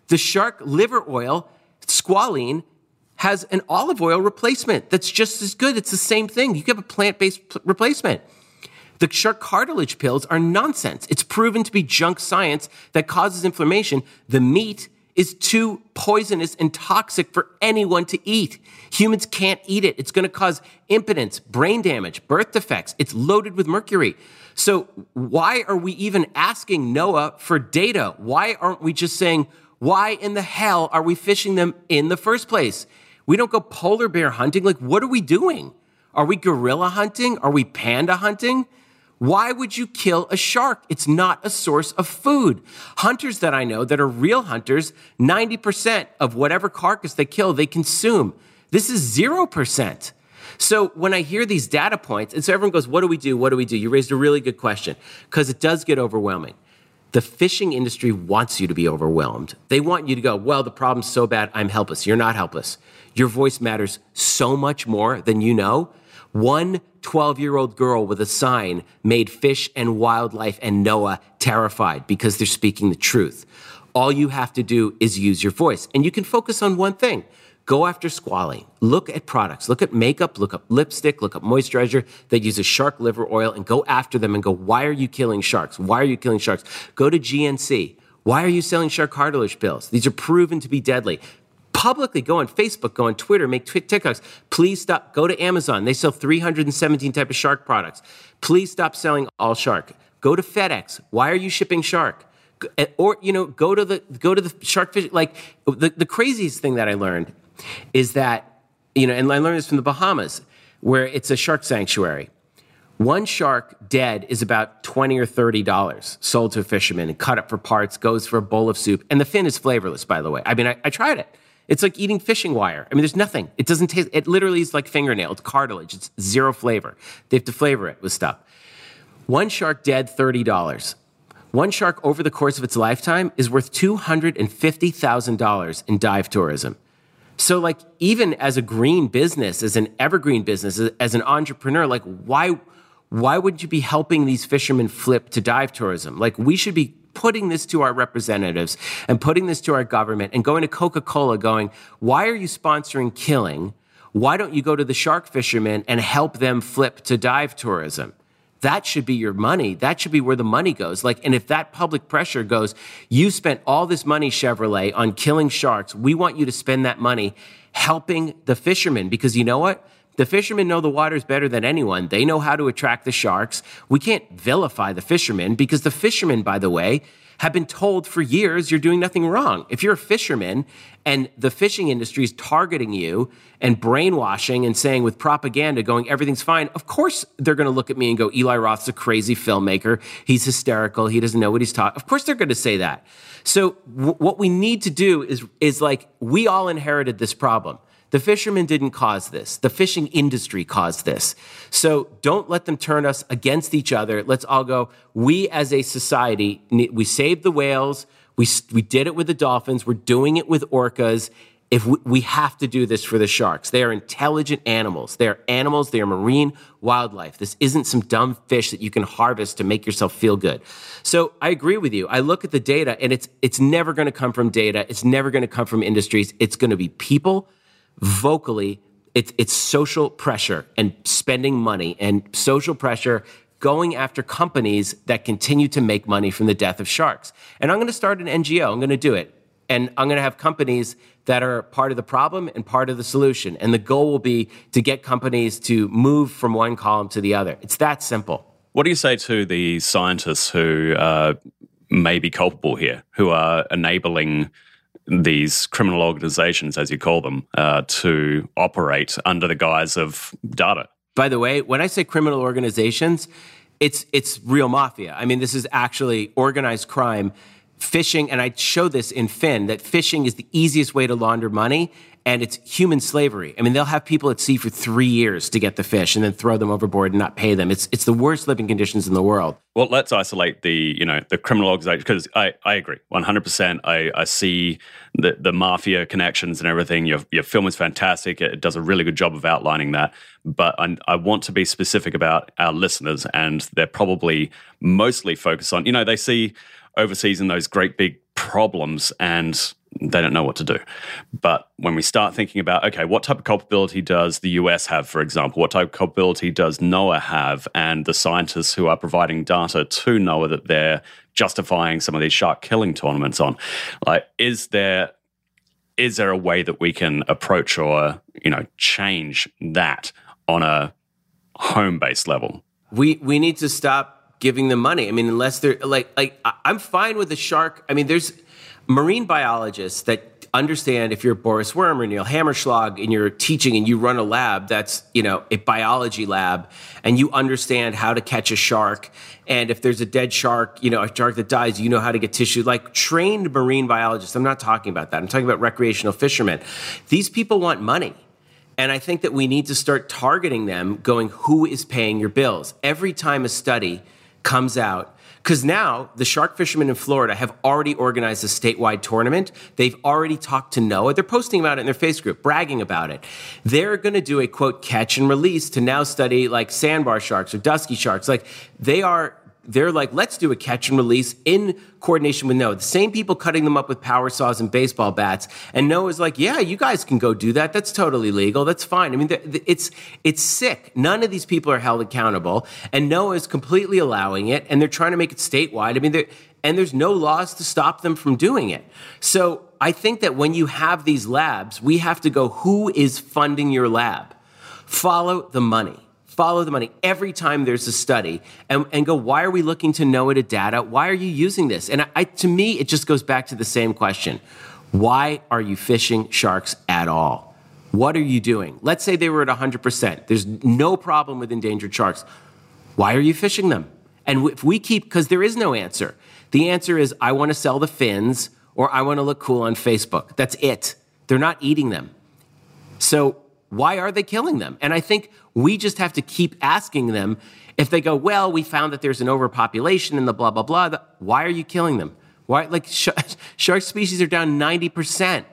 The shark liver oil, squalene, has an olive oil replacement that's just as good. It's the same thing. You can have a plant based replacement. The shark cartilage pills are nonsense. It's proven to be junk science that causes inflammation. The meat is too poisonous and toxic for anyone to eat. Humans can't eat it. It's going to cause impotence, brain damage, birth defects. It's loaded with mercury. So, why are we even asking NOAA for data? Why aren't we just saying, why in the hell are we fishing them in the first place? We don't go polar bear hunting. Like, what are we doing? Are we gorilla hunting? Are we panda hunting? Why would you kill a shark? It's not a source of food. Hunters that I know that are real hunters, 90% of whatever carcass they kill, they consume. This is 0%. So when I hear these data points, and so everyone goes, What do we do? What do we do? You raised a really good question because it does get overwhelming. The fishing industry wants you to be overwhelmed. They want you to go, well, the problem's so bad, I'm helpless. You're not helpless. Your voice matters so much more than you know. One 12 year old girl with a sign made fish and wildlife and NOAA terrified because they're speaking the truth. All you have to do is use your voice, and you can focus on one thing. Go after squalene. Look at products. Look at makeup. Look up lipstick. Look up moisturizer that uses shark liver oil and go after them and go, why are you killing sharks? Why are you killing sharks? Go to GNC. Why are you selling shark cartilage pills? These are proven to be deadly. Publicly go on Facebook, go on Twitter, make TikToks. Please stop. Go to Amazon. They sell 317 type of shark products. Please stop selling all shark. Go to FedEx. Why are you shipping shark? Eh, or you know, go to the go to the shark fish. Like the, the craziest thing that I learned is that, you know, and I learned this from the Bahamas, where it's a shark sanctuary. One shark dead is about 20 or $30 sold to a fisherman and cut up for parts, goes for a bowl of soup. And the fin is flavorless, by the way. I mean, I, I tried it. It's like eating fishing wire. I mean, there's nothing. It doesn't taste, it literally is like fingernail. It's cartilage. It's zero flavor. They have to flavor it with stuff. One shark dead, $30. One shark over the course of its lifetime is worth $250,000 in dive tourism. So, like, even as a green business, as an evergreen business, as an entrepreneur, like, why, why would you be helping these fishermen flip to dive tourism? Like, we should be putting this to our representatives and putting this to our government and going to Coca Cola, going, why are you sponsoring killing? Why don't you go to the shark fishermen and help them flip to dive tourism? that should be your money. That should be where the money goes. Like, and if that public pressure goes, you spent all this money, Chevrolet, on killing sharks. We want you to spend that money helping the fishermen because you know what? The fishermen know the waters better than anyone. They know how to attract the sharks. We can't vilify the fishermen because the fishermen, by the way, have been told for years you're doing nothing wrong. If you're a fisherman and the fishing industry is targeting you and brainwashing and saying with propaganda going everything's fine, of course they're going to look at me and go Eli Roth's a crazy filmmaker. He's hysterical. He doesn't know what he's talking. Of course they're going to say that. So w- what we need to do is is like we all inherited this problem. The fishermen didn't cause this. The fishing industry caused this. So don't let them turn us against each other. Let's all go, we as a society, we saved the whales. We, we did it with the dolphins. We're doing it with orcas. If we, we have to do this for the sharks, they are intelligent animals. They are animals. They are marine wildlife. This isn't some dumb fish that you can harvest to make yourself feel good. So I agree with you. I look at the data and it's, it's never going to come from data. It's never going to come from industries. It's going to be people vocally, it's, it's social pressure and spending money and social pressure going after companies that continue to make money from the death of sharks. And I'm going to start an NGO. I'm going to do it. And I'm going to have companies that are part of the problem and part of the solution. And the goal will be to get companies to move from one column to the other. It's that simple. What do you say to the scientists who uh, may be culpable here, who are enabling these criminal organizations, as you call them, uh, to operate under the guise of data. By the way, when I say criminal organizations, it's it's real mafia. I mean, this is actually organized crime. Fishing, and I show this in Fin that fishing is the easiest way to launder money, and it's human slavery. I mean, they'll have people at sea for three years to get the fish and then throw them overboard and not pay them. It's it's the worst living conditions in the world. Well, let's isolate the you know the criminal organization because I, I agree one hundred percent. I I see the the mafia connections and everything. Your your film is fantastic. It does a really good job of outlining that. But I, I want to be specific about our listeners, and they're probably mostly focused on you know they see overseas in those great big problems and they don't know what to do. But when we start thinking about, okay, what type of culpability does the US have, for example? What type of culpability does NOAA have? And the scientists who are providing data to NOAA that they're justifying some of these shark killing tournaments on, like, is there is there a way that we can approach or you know change that on a home based level? We we need to stop giving them money. I mean, unless they're like like I'm fine with the shark. I mean, there's marine biologists that understand if you're Boris Worm or Neil Hammerschlag and you're teaching and you run a lab that's, you know, a biology lab and you understand how to catch a shark. And if there's a dead shark, you know, a shark that dies, you know how to get tissue. Like trained marine biologists. I'm not talking about that. I'm talking about recreational fishermen. These people want money. And I think that we need to start targeting them going, who is paying your bills? Every time a study comes out Because now the shark fishermen in Florida have already organized a statewide tournament. They've already talked to NOAA. They're posting about it in their face group, bragging about it. They're going to do a quote catch and release to now study like sandbar sharks or dusky sharks. Like they are they're like, let's do a catch and release in coordination with NOAA. The same people cutting them up with power saws and baseball bats. And NOAA's like, yeah, you guys can go do that. That's totally legal. That's fine. I mean, it's, it's sick. None of these people are held accountable. And NOAA is completely allowing it. And they're trying to make it statewide. I mean, and there's no laws to stop them from doing it. So I think that when you have these labs, we have to go, who is funding your lab? Follow the money follow the money every time there's a study and, and go, why are we looking to know it to data? Why are you using this? And I, to me, it just goes back to the same question. Why are you fishing sharks at all? What are you doing? Let's say they were at 100%. There's no problem with endangered sharks. Why are you fishing them? And if we keep, because there is no answer. The answer is I want to sell the fins or I want to look cool on Facebook. That's it. They're not eating them. So why are they killing them? And I think we just have to keep asking them if they go, well, we found that there's an overpopulation and the blah, blah, blah. The, why are you killing them? Why, like, sh- shark species are down 90%.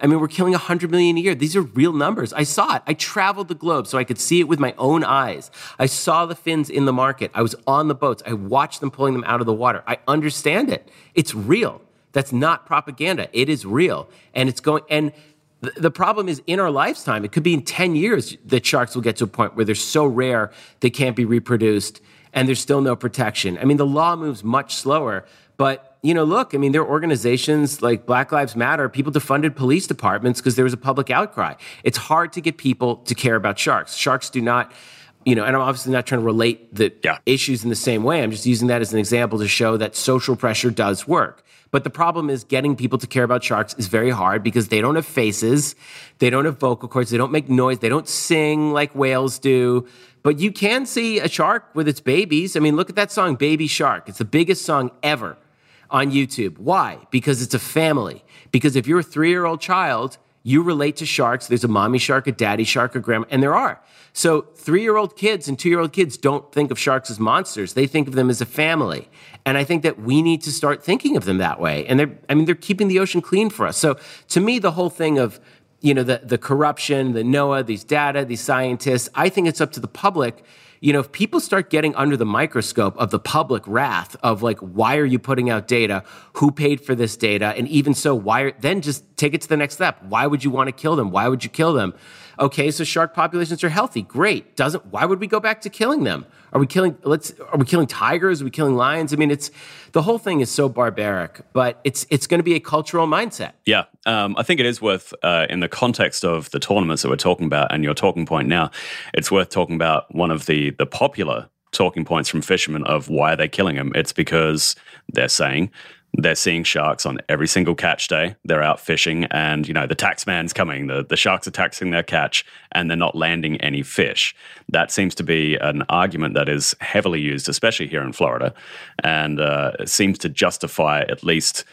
I mean, we're killing 100 million a year. These are real numbers. I saw it. I traveled the globe so I could see it with my own eyes. I saw the fins in the market. I was on the boats. I watched them pulling them out of the water. I understand it. It's real. That's not propaganda. It is real. And it's going, and the problem is in our lifetime, it could be in 10 years that sharks will get to a point where they're so rare they can't be reproduced and there's still no protection. I mean, the law moves much slower, but you know, look, I mean, there are organizations like Black Lives Matter, people defunded police departments because there was a public outcry. It's hard to get people to care about sharks. Sharks do not you know, and I'm obviously not trying to relate the yeah. issues in the same way. I'm just using that as an example to show that social pressure does work. But the problem is getting people to care about sharks is very hard because they don't have faces, they don't have vocal cords, they don't make noise, they don't sing like whales do. But you can see a shark with its babies. I mean, look at that song, Baby Shark. It's the biggest song ever on YouTube. Why? Because it's a family. Because if you're a three year old child, you relate to sharks. There's a mommy shark, a daddy shark, a grandma, and there are. So three year old kids and two year old kids don't think of sharks as monsters. They think of them as a family. And I think that we need to start thinking of them that way. And they're, I mean, they're keeping the ocean clean for us. So to me, the whole thing of, you know, the, the corruption, the NOAA, these data, these scientists, I think it's up to the public you know, if people start getting under the microscope of the public wrath of like, why are you putting out data? Who paid for this data? And even so, why, then just take it to the next step. Why would you want to kill them? Why would you kill them? Okay, so shark populations are healthy. Great. Doesn't, why would we go back to killing them? Are we killing, let's, are we killing tigers? Are we killing lions? I mean, it's, the whole thing is so barbaric, but it's, it's going to be a cultural mindset. Yeah. Um, I think it is worth, uh, in the context of the tournaments that we're talking about and your talking point now, it's worth talking about one of the, the popular talking points from fishermen of why are they killing them. It's because they're saying they're seeing sharks on every single catch day. They're out fishing, and you know the taxman's coming. The the sharks are taxing their catch, and they're not landing any fish. That seems to be an argument that is heavily used, especially here in Florida, and uh, seems to justify at least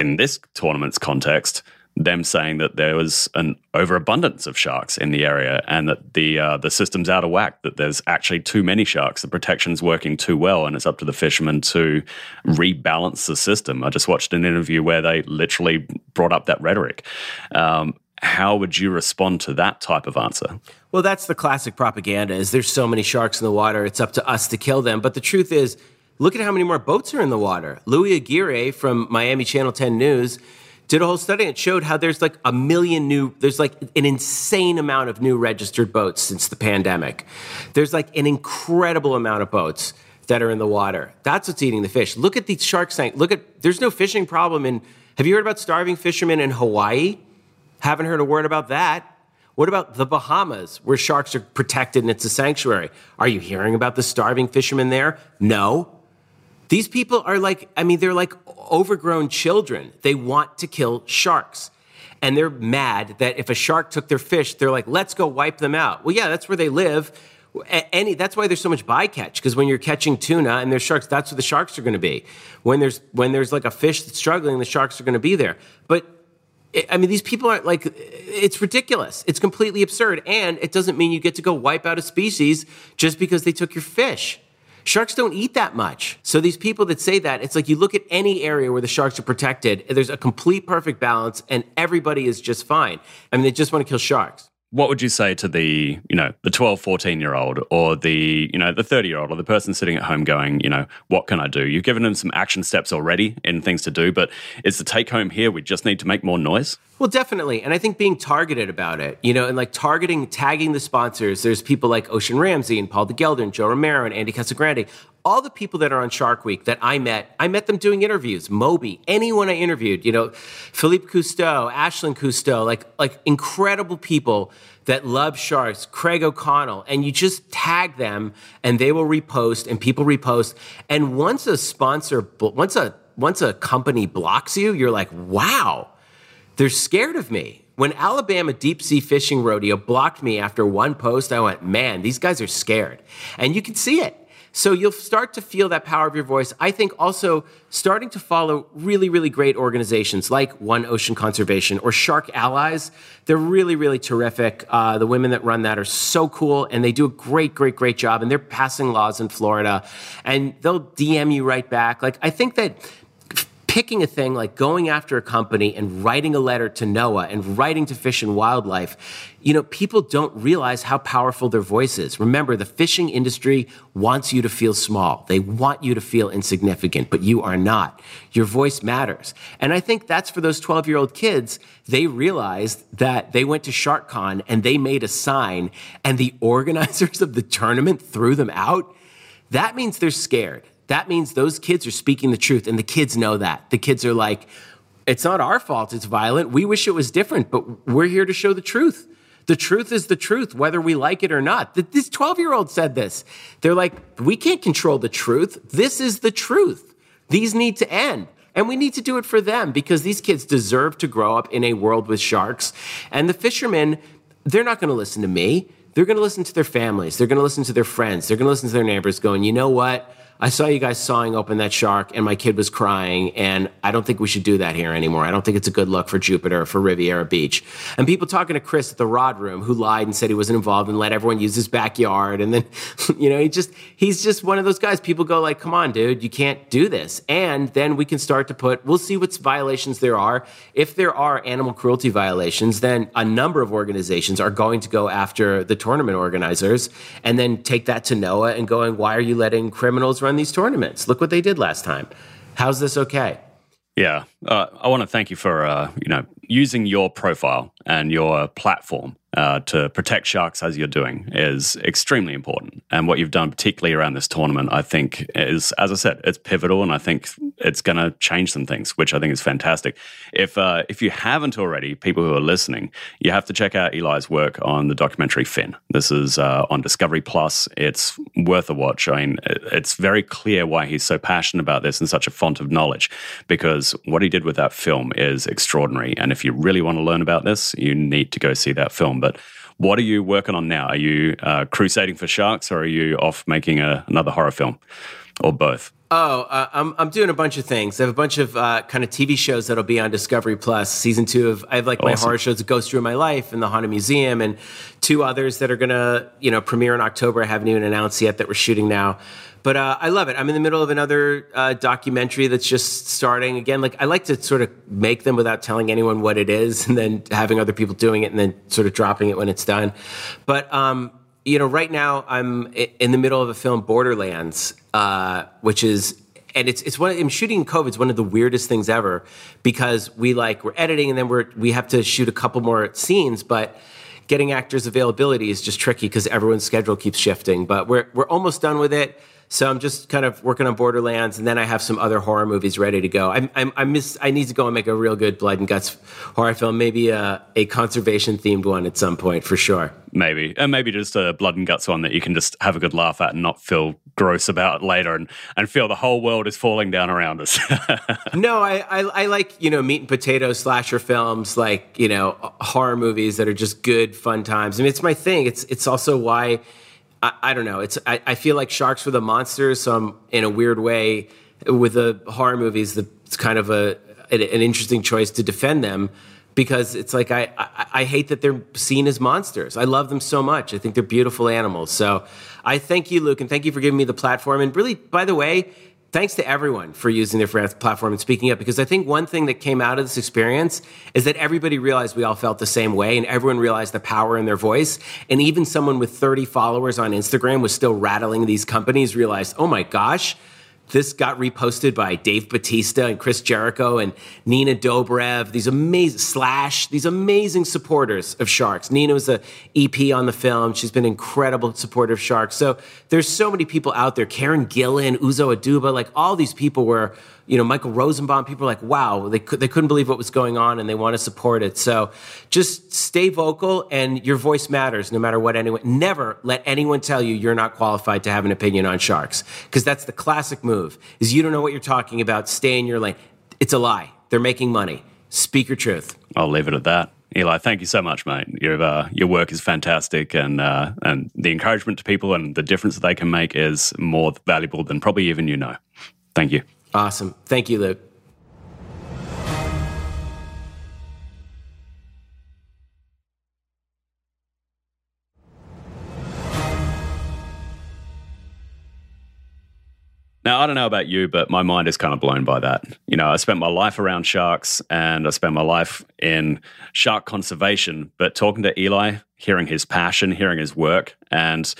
in this tournament's context them saying that there was an overabundance of sharks in the area and that the uh, the system's out of whack. That there's actually too many sharks. The protection's working too well, and it's up to the fishermen to rebalance the system. I just watched an interview where they literally brought up that rhetoric. Um, how would you respond to that type of answer? Well, that's the classic propaganda. Is there's so many sharks in the water, it's up to us to kill them. But the truth is, look at how many more boats are in the water. Louis Aguirre from Miami Channel 10 News did a whole study and it showed how there's like a million new there's like an insane amount of new registered boats since the pandemic there's like an incredible amount of boats that are in the water that's what's eating the fish look at these shark tank look at there's no fishing problem in have you heard about starving fishermen in hawaii haven't heard a word about that what about the Bahamas, where sharks are protected and it's a sanctuary? Are you hearing about the starving fishermen there? No. These people are like, I mean, they're like overgrown children. They want to kill sharks. And they're mad that if a shark took their fish, they're like, let's go wipe them out. Well, yeah, that's where they live. Any, that's why there's so much bycatch because when you're catching tuna and there's sharks, that's where the sharks are going to be. When there's when there's like a fish that's struggling, the sharks are going to be there. But I mean, these people aren't like, it's ridiculous. It's completely absurd. And it doesn't mean you get to go wipe out a species just because they took your fish. Sharks don't eat that much. So these people that say that, it's like you look at any area where the sharks are protected, there's a complete perfect balance and everybody is just fine. I mean, they just want to kill sharks what would you say to the you know the 12 14 year old or the you know the 30 year old or the person sitting at home going you know what can i do? You've given them some action steps already in things to do but is the take home here we just need to make more noise? Well definitely. And i think being targeted about it you know and like targeting tagging the sponsors. There's people like ocean ramsey and Paul de Gelder and Joe Romeiro and andy casagrande all the people that are on Shark Week that I met, I met them doing interviews. Moby, anyone I interviewed, you know, Philippe Cousteau, Ashlan Cousteau, like like incredible people that love sharks, Craig O'Connell, and you just tag them and they will repost and people repost. And once a sponsor, once a once a company blocks you, you're like, wow, they're scared of me. When Alabama Deep Sea Fishing Rodeo blocked me after one post, I went, man, these guys are scared. And you can see it. So you'll start to feel that power of your voice. I think also starting to follow really, really great organizations like One Ocean Conservation or Shark Allies. They're really, really terrific. Uh, the women that run that are so cool and they do a great, great, great job. And they're passing laws in Florida and they'll DM you right back. Like, I think that picking a thing like going after a company and writing a letter to NOAA and writing to Fish and Wildlife, you know, people don't realize how powerful their voice is. Remember, the fishing industry wants you to feel small. They want you to feel insignificant, but you are not. Your voice matters. And I think that's for those 12 year old kids. They realized that they went to SharkCon and they made a sign and the organizers of the tournament threw them out. That means they're scared that means those kids are speaking the truth and the kids know that. The kids are like, it's not our fault it's violent. We wish it was different, but we're here to show the truth. The truth is the truth, whether we like it or not. This 12 year old said this. They're like, we can't control the truth. This is the truth. These need to end. And we need to do it for them because these kids deserve to grow up in a world with sharks. And the fishermen, they're not going to listen to me. They're going to listen to their families. They're going to listen to their friends. They're going to listen to their neighbors going, you know what? I saw you guys sawing open that shark and my kid was crying and I don't think we should do that here anymore. I don't think it's a good look for Jupiter, for Riviera Beach. And people talking to Chris at the Rod Room who lied and said he wasn't involved and let everyone use his backyard. And then, you know, he just, he's just one of those guys. People go like, come on, dude, you can't do this. And then we can start to put, we'll see what violations there are. If there are animal cruelty violations, then a number of organizations are going to go after the tournament organizers and then take that to NOAA and going, why are you letting criminals run run these tournaments. Look what they did last time. How's this okay? Yeah, uh, I want to thank you for uh, you know using your profile and your platform uh, to protect sharks as you're doing is extremely important. And what you've done, particularly around this tournament, I think is, as I said, it's pivotal, and I think it's going to change some things, which I think is fantastic. If uh, if you haven't already, people who are listening, you have to check out Eli's work on the documentary Fin. This is uh, on Discovery Plus. It's worth a watch. I mean, it's very clear why he's so passionate about this and such a font of knowledge, because what he did with that film is extraordinary. And if you really want to learn about this, you need to go see that film. But what are you working on now? Are you uh, crusading for sharks, or are you off making a, another horror film, or both? Oh, uh, I'm I'm doing a bunch of things. I have a bunch of uh, kind of TV shows that'll be on Discovery Plus. Season two of I have like my horror shows, Ghost Ruined My Life and the Haunted Museum, and two others that are gonna you know premiere in October. I haven't even announced yet that we're shooting now. But uh, I love it. I'm in the middle of another uh, documentary that's just starting. Again, like I like to sort of make them without telling anyone what it is, and then having other people doing it, and then sort of dropping it when it's done. But um, you know, right now I'm in the middle of a film, Borderlands, uh, which is and it's it's one. I'm shooting COVID is one of the weirdest things ever because we like we're editing and then we're we have to shoot a couple more scenes, but getting actors availability is just tricky because everyone's schedule keeps shifting. But we're we're almost done with it. So I'm just kind of working on Borderlands, and then I have some other horror movies ready to go. I'm, I'm, I miss. I need to go and make a real good blood and guts horror film, maybe a, a conservation themed one at some point for sure. Maybe, and maybe just a blood and guts one that you can just have a good laugh at and not feel gross about later, and and feel the whole world is falling down around us. no, I, I I like you know meat and potato slasher films, like you know horror movies that are just good fun times. I mean, it's my thing. It's it's also why I, I don't know. It's I, I, feel like sharks were the monsters, so I'm in a weird way with the horror movies. The, it's kind of a an, interesting choice to defend them because it's like I, I, I hate that they're seen as monsters. I love them so much. I think they're beautiful animals. So I thank you, Luke, and thank you for giving me the platform. And really, by the way, thanks to everyone for using their platform and speaking up because I think one thing that came out of this experience is that everybody realized we all felt the same way and everyone realized the power in their voice. And even someone with 30 followers on Instagram was still rattling these companies, realized, oh my gosh, this got reposted by Dave Bautista and Chris Jericho and Nina Dobrev. These amazing Slash, these amazing supporters of Sharks. Nina was the EP on the film. She's been incredible supporter of Sharks. So there's so many people out there. Karen Gillan, Uzo Aduba, like all these people were you know, Michael Rosenbaum, people are like, wow, they, could, they couldn't believe what was going on and they want to support it. So just stay vocal and your voice matters no matter what anyone, never let anyone tell you you're not qualified to have an opinion on sharks. Because that's the classic move is you don't know what you're talking about. Stay in your lane. It's a lie. They're making money. Speak your truth. I'll leave it at that. Eli, thank you so much, mate. Your uh, your work is fantastic, and uh, and the encouragement to people and the difference that they can make is more valuable than probably even you know. Thank you. Awesome. Thank you, Luke. Now, I don't know about you, but my mind is kind of blown by that. You know, I spent my life around sharks and I spent my life in shark conservation, but talking to Eli, hearing his passion, hearing his work, and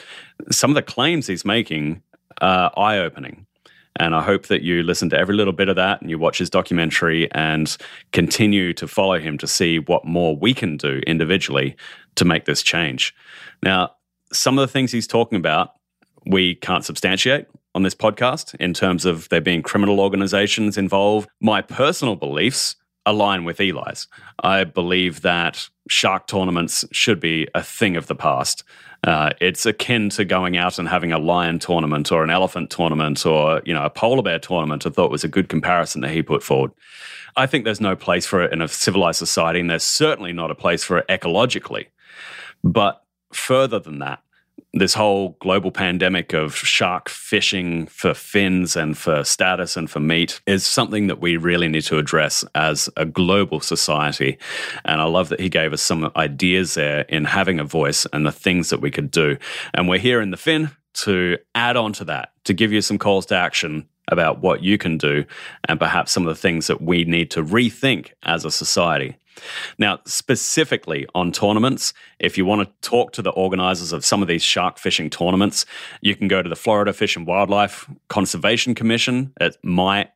some of the claims he's making are eye opening. And I hope that you listen to every little bit of that and you watch his documentary and continue to follow him to see what more we can do individually to make this change. Now, some of the things he's talking about, we can't substantiate on this podcast in terms of there being criminal organizations involved. My personal beliefs align with Eli's. I believe that shark tournaments should be a thing of the past. Uh, it's akin to going out and having a lion tournament or an elephant tournament or you know a polar bear tournament. I thought was a good comparison that he put forward. I think there's no place for it in a civilized society, and there's certainly not a place for it ecologically. But further than that, this whole global pandemic of shark fishing for fins and for status and for meat is something that we really need to address as a global society. And I love that he gave us some ideas there in having a voice and the things that we could do. And we're here in the Fin to add on to that, to give you some calls to action about what you can do and perhaps some of the things that we need to rethink as a society. Now, specifically on tournaments, if you want to talk to the organizers of some of these shark fishing tournaments, you can go to the Florida Fish and Wildlife Conservation Commission at myfwc.com.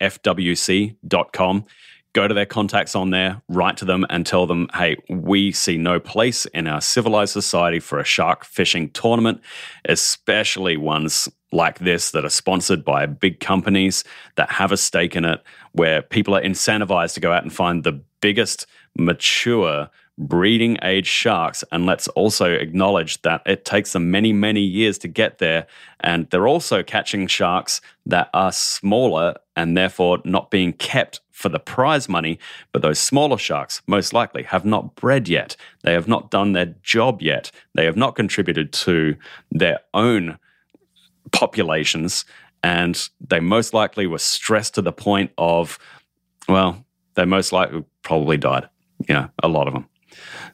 Go to their contacts on there, write to them, and tell them, hey, we see no place in our civilized society for a shark fishing tournament, especially ones like this that are sponsored by big companies that have a stake in it, where people are incentivized to go out and find the biggest mature breeding age sharks. And let's also acknowledge that it takes them many, many years to get there. And they're also catching sharks that are smaller and therefore not being kept for the prize money. But those smaller sharks, most likely, have not bred yet. They have not done their job yet. They have not contributed to their own populations. And they most likely were stressed to the point of, well, they most likely probably died know, a lot of them.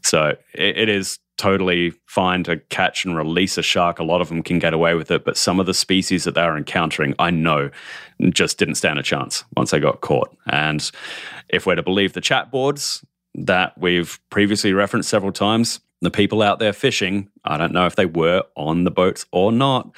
So it, it is totally fine to catch and release a shark. A lot of them can get away with it, but some of the species that they're encountering, I know, just didn't stand a chance once they got caught. And if we're to believe the chat boards that we've previously referenced several times, the people out there fishing, I don't know if they were on the boats or not,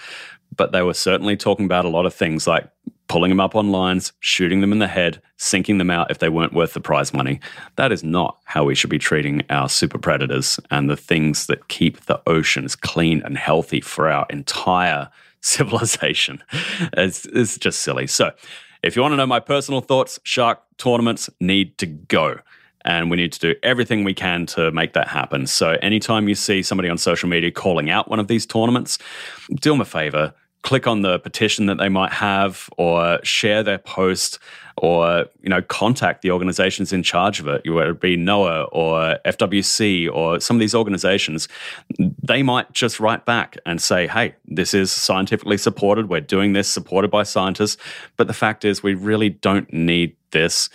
but they were certainly talking about a lot of things like pulling them up on lines, shooting them in the head, sinking them out if they weren't worth the prize money. That is not how we should be treating our super predators and the things that keep the oceans clean and healthy for our entire civilization. It's, it's just silly. So, if you want to know my personal thoughts, shark tournaments need to go. And we need to do everything we can to make that happen. So, anytime you see somebody on social media calling out one of these tournaments, do them a favor, click on the petition that they might have or share their post or you know contact the organizations in charge of it whether it be NOAA or FWC or some of these organizations they might just write back and say hey this is scientifically supported. We're doing this supported by scientists. But the fact is we really don't need this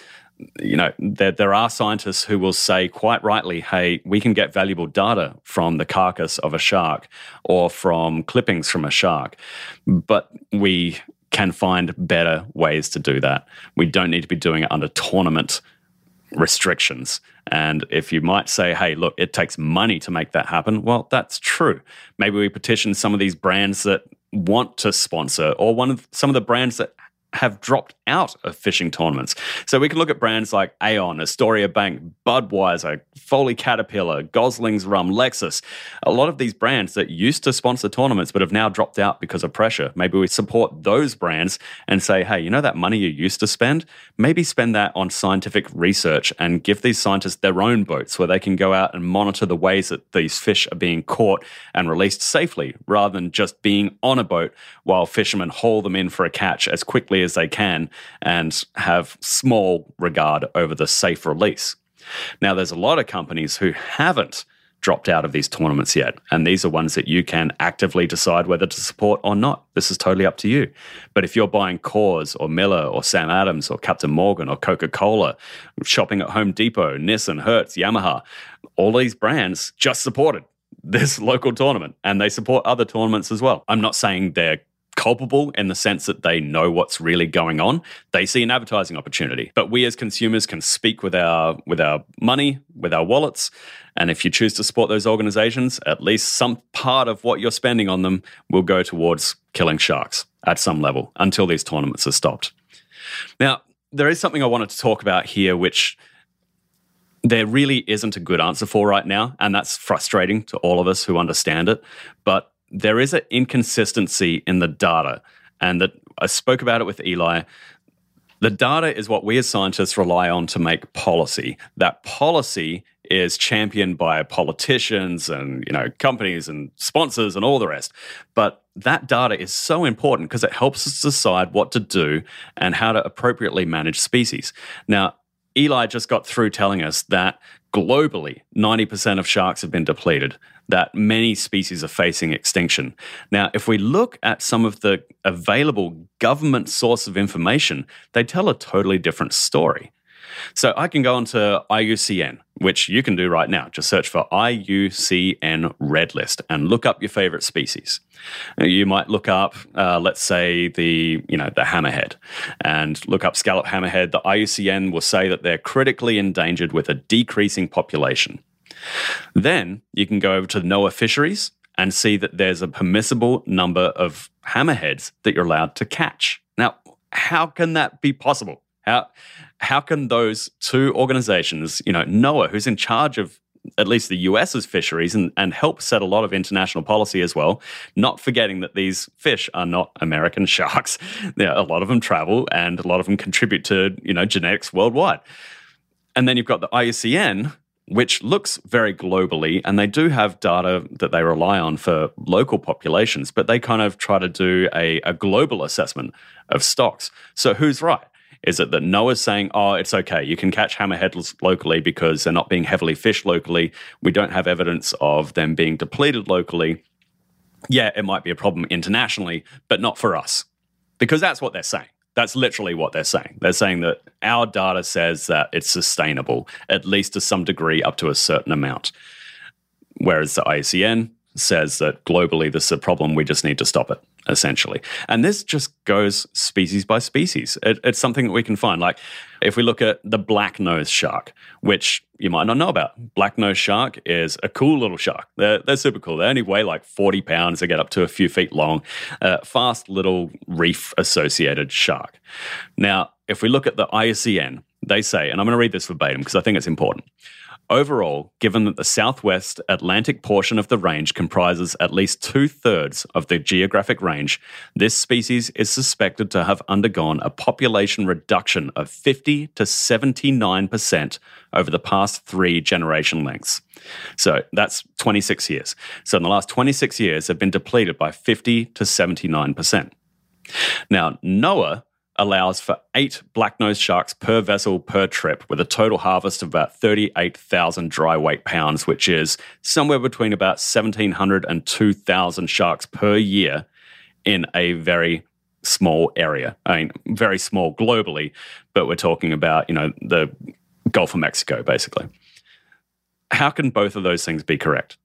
you know, there, there are scientists who will say quite rightly, hey, we can get valuable data from the carcass of a shark or from clippings from a shark, but we can find better ways to do that. We don't need to be doing it under tournament restrictions. And if you might say, hey, look, it takes money to make that happen, well, that's true. Maybe we petition some of these brands that want to sponsor or one of some of the brands that have dropped out of fishing tournaments. So we can look at brands like Aon, Astoria Bank, Budweiser, Foley Caterpillar, Gosling's Rum, Lexus. A lot of these brands that used to sponsor tournaments but have now dropped out because of pressure. Maybe we support those brands and say, hey, you know that money you used to spend? Maybe spend that on scientific research and give these scientists their own boats where they can go out and monitor the ways that these fish are being caught and released safely rather than just being on a boat while fishermen haul them in for a catch as quickly as they can and have small regard over the safe release. Now, there's a lot of companies who haven't dropped out of these tournaments yet. And these are ones that you can actively decide whether to support or not. This is totally up to you. But if you're buying Coors or Miller or Sam Adams or Captain Morgan or Coca Cola, shopping at Home Depot, Nissan, Hertz, Yamaha, all these brands just supported this local tournament and they support other tournaments as well. I'm not saying they're culpable in the sense that they know what's really going on. They see an advertising opportunity. But we as consumers can speak with our with our money, with our wallets, and if you choose to support those organizations, at least some part of what you're spending on them will go towards killing sharks at some level until these tournaments are stopped. Now, there is something I wanted to talk about here which there really isn't a good answer for right now, and that's frustrating to all of us who understand it. But there is an inconsistency in the data, and that I spoke about it with Eli. The data is what we as scientists rely on to make policy. That policy is championed by politicians and you know companies and sponsors and all the rest. But that data is so important because it helps us decide what to do and how to appropriately manage species. Now, Eli just got through telling us that globally, 90% of sharks have been depleted that many species are facing extinction. Now, if we look at some of the available government source of information, they tell a totally different story. So I can go onto IUCN, which you can do right now. Just search for IUCN Red List and look up your favorite species. You might look up, uh, let's say the you know the hammerhead, and look up scallop hammerhead. The IUCN will say that they're critically endangered with a decreasing population. Then you can go over to NOAA fisheries and see that there's a permissible number of hammerheads that you're allowed to catch. Now, how can that be possible? How how can those two organizations, you know, NOAA, who's in charge of at least the US's fisheries and, and help set a lot of international policy as well, not forgetting that these fish are not American sharks. a lot of them travel and a lot of them contribute to, you know, genetics worldwide. And then you've got the IUCN, which looks very globally, and they do have data that they rely on for local populations, but they kind of try to do a, a global assessment of stocks. So who's right? Is it that NOAA's saying, oh, it's okay, you can catch hammerheads locally because they're not being heavily fished locally? We don't have evidence of them being depleted locally. Yeah, it might be a problem internationally, but not for us. Because that's what they're saying. That's literally what they're saying. They're saying that our data says that it's sustainable, at least to some degree, up to a certain amount. Whereas the IUCN says that globally this is a problem, we just need to stop it essentially. And this just goes species by species. It, it's something that we can find. Like if we look at the black nose shark, which you might not know about, black nose shark is a cool little shark. They're, they're super cool. They only weigh like 40 pounds. They get up to a few feet long. Uh, fast little reef associated shark. Now, if we look at the IUCN, they say, and I'm going to read this verbatim because I think it's important. Overall, given that the southwest Atlantic portion of the range comprises at least two thirds of the geographic range, this species is suspected to have undergone a population reduction of 50 to 79% over the past three generation lengths. So that's 26 years. So in the last 26 years, they've been depleted by 50 to 79%. Now, NOAA allows for eight black nose sharks per vessel per trip, with a total harvest of about 38,000 dry weight pounds, which is somewhere between about 1,700 and 2,000 sharks per year in a very small area. I mean, very small globally, but we're talking about, you know, the Gulf of Mexico, basically. How can both of those things be correct?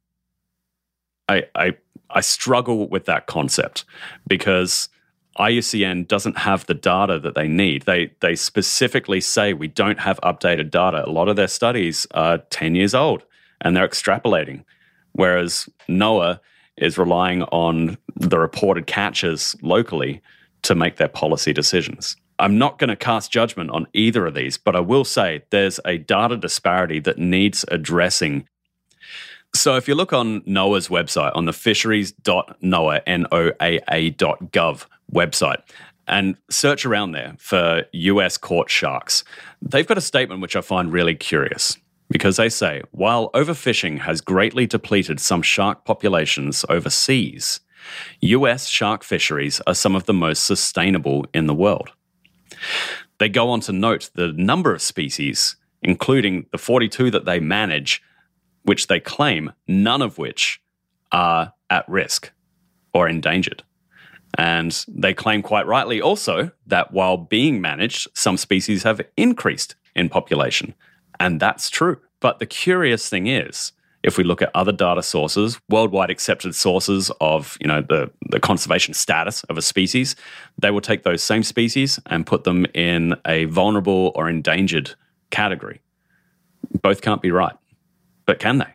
I, I, I struggle with that concept because IUCN doesn't have the data that they need. They they specifically say we don't have updated data. A lot of their studies are 10 years old and they're extrapolating. Whereas NOAA is relying on the reported catches locally to make their policy decisions. I'm not going to cast judgment on either of these, but I will say there's a data disparity that needs addressing. So if you look on NOAA's website, on the fisheries.noaa, N-O-A-A.gov website, and search around there for US caught sharks, they've got a statement which I find really curious because they say while overfishing has greatly depleted some shark populations overseas, US shark fisheries are some of the most sustainable in the world. They go on to note the number of species, including the 42 that they manage, which they claim none of which are at risk or endangered. And they claim quite rightly also that while being managed, some species have increased in population. And that's true. But the curious thing is, if we look at other data sources, worldwide accepted sources of you know the, the conservation status of a species, they will take those same species and put them in a vulnerable or endangered category. Both can't be right. But can they?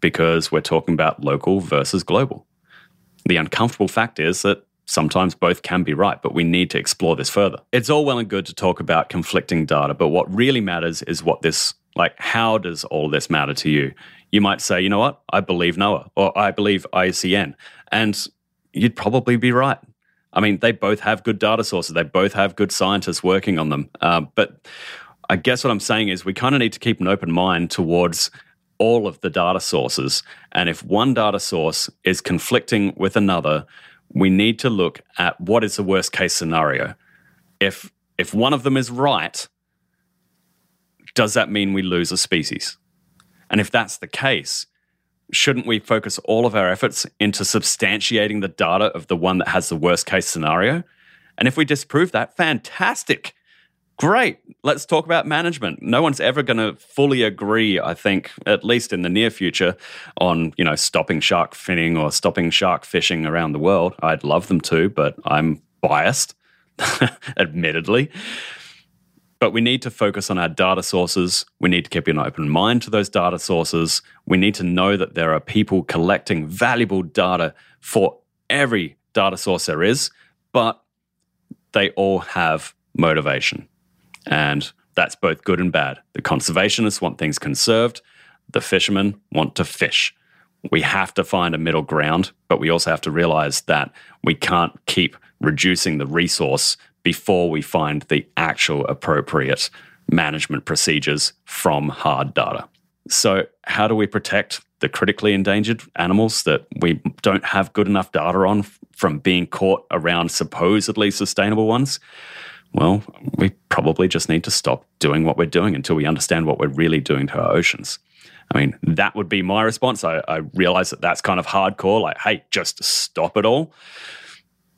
Because we're talking about local versus global. The uncomfortable fact is that sometimes both can be right, but we need to explore this further. It's all well and good to talk about conflicting data, but what really matters is what this like how does all this matter to you? You might say, you know what, I believe NOAA or I believe IUCN. And you'd probably be right. I mean, they both have good data sources. They both have good scientists working on them. Uh, but I guess what I'm saying is we kind of need to keep an open mind towards all of the data sources. And if one data source is conflicting with another, we need to look at what is the worst case scenario. If if one of them is right, does that mean we lose a species? And if that's the case, shouldn't we focus all of our efforts into substantiating the data of the one that has the worst case scenario? And if we disprove that, fantastic. Great. Let's talk about management. No one's ever going to fully agree, I think, at least in the near future, on, you know, stopping shark finning or stopping shark fishing around the world. I'd love them to, but I'm biased, admittedly. But we need to focus on our data sources. We need to keep an open mind to those data sources. We need to know that there are people collecting valuable data for every data source there is, but they all have motivation. And that's both good and bad. The conservationists want things conserved, the fishermen want to fish. We have to find a middle ground, but we also have to realize that we can't keep reducing the resource before we find the actual appropriate management procedures from hard data. So, how do we protect the critically endangered animals that we don't have good enough data on from being caught around supposedly sustainable ones? Well, we probably just need to stop doing what we're doing until we understand what we're really doing to our oceans. I mean, that would be my response. I, I realize that that's kind of hardcore, like, hey, just stop it all.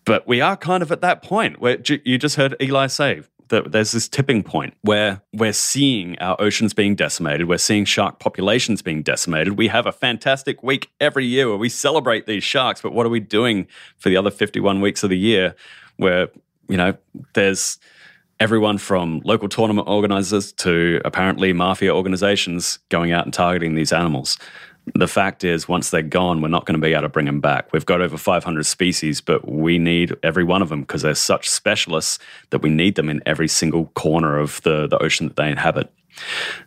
But we are kind of at that point where you just heard Eli say that there's this tipping point where we're seeing our oceans being decimated. We're seeing shark populations being decimated. We have a fantastic week every year where we celebrate these sharks, but what are we doing for the other 51 weeks of the year where, you know, there's everyone from local tournament organizers to apparently mafia organizations going out and targeting these animals the fact is, once they're gone, we're not going to be able to bring them back. We've got over 500 species, but we need every one of them because they're such specialists that we need them in every single corner of the, the ocean that they inhabit.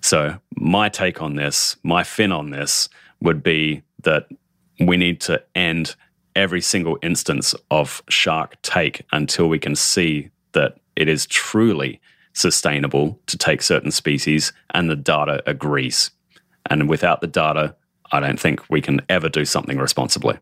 So, my take on this, my fin on this, would be that we need to end every single instance of shark take until we can see that it is truly sustainable to take certain species and the data agrees. And without the data, I don't think we can ever do something responsibly.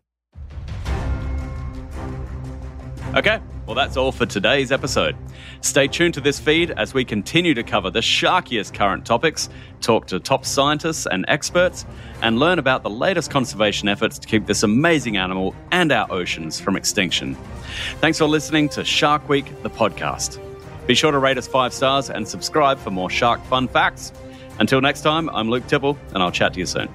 Okay, well, that's all for today's episode. Stay tuned to this feed as we continue to cover the sharkiest current topics, talk to top scientists and experts, and learn about the latest conservation efforts to keep this amazing animal and our oceans from extinction. Thanks for listening to Shark Week, the podcast. Be sure to rate us five stars and subscribe for more shark fun facts. Until next time, I'm Luke Tibble, and I'll chat to you soon.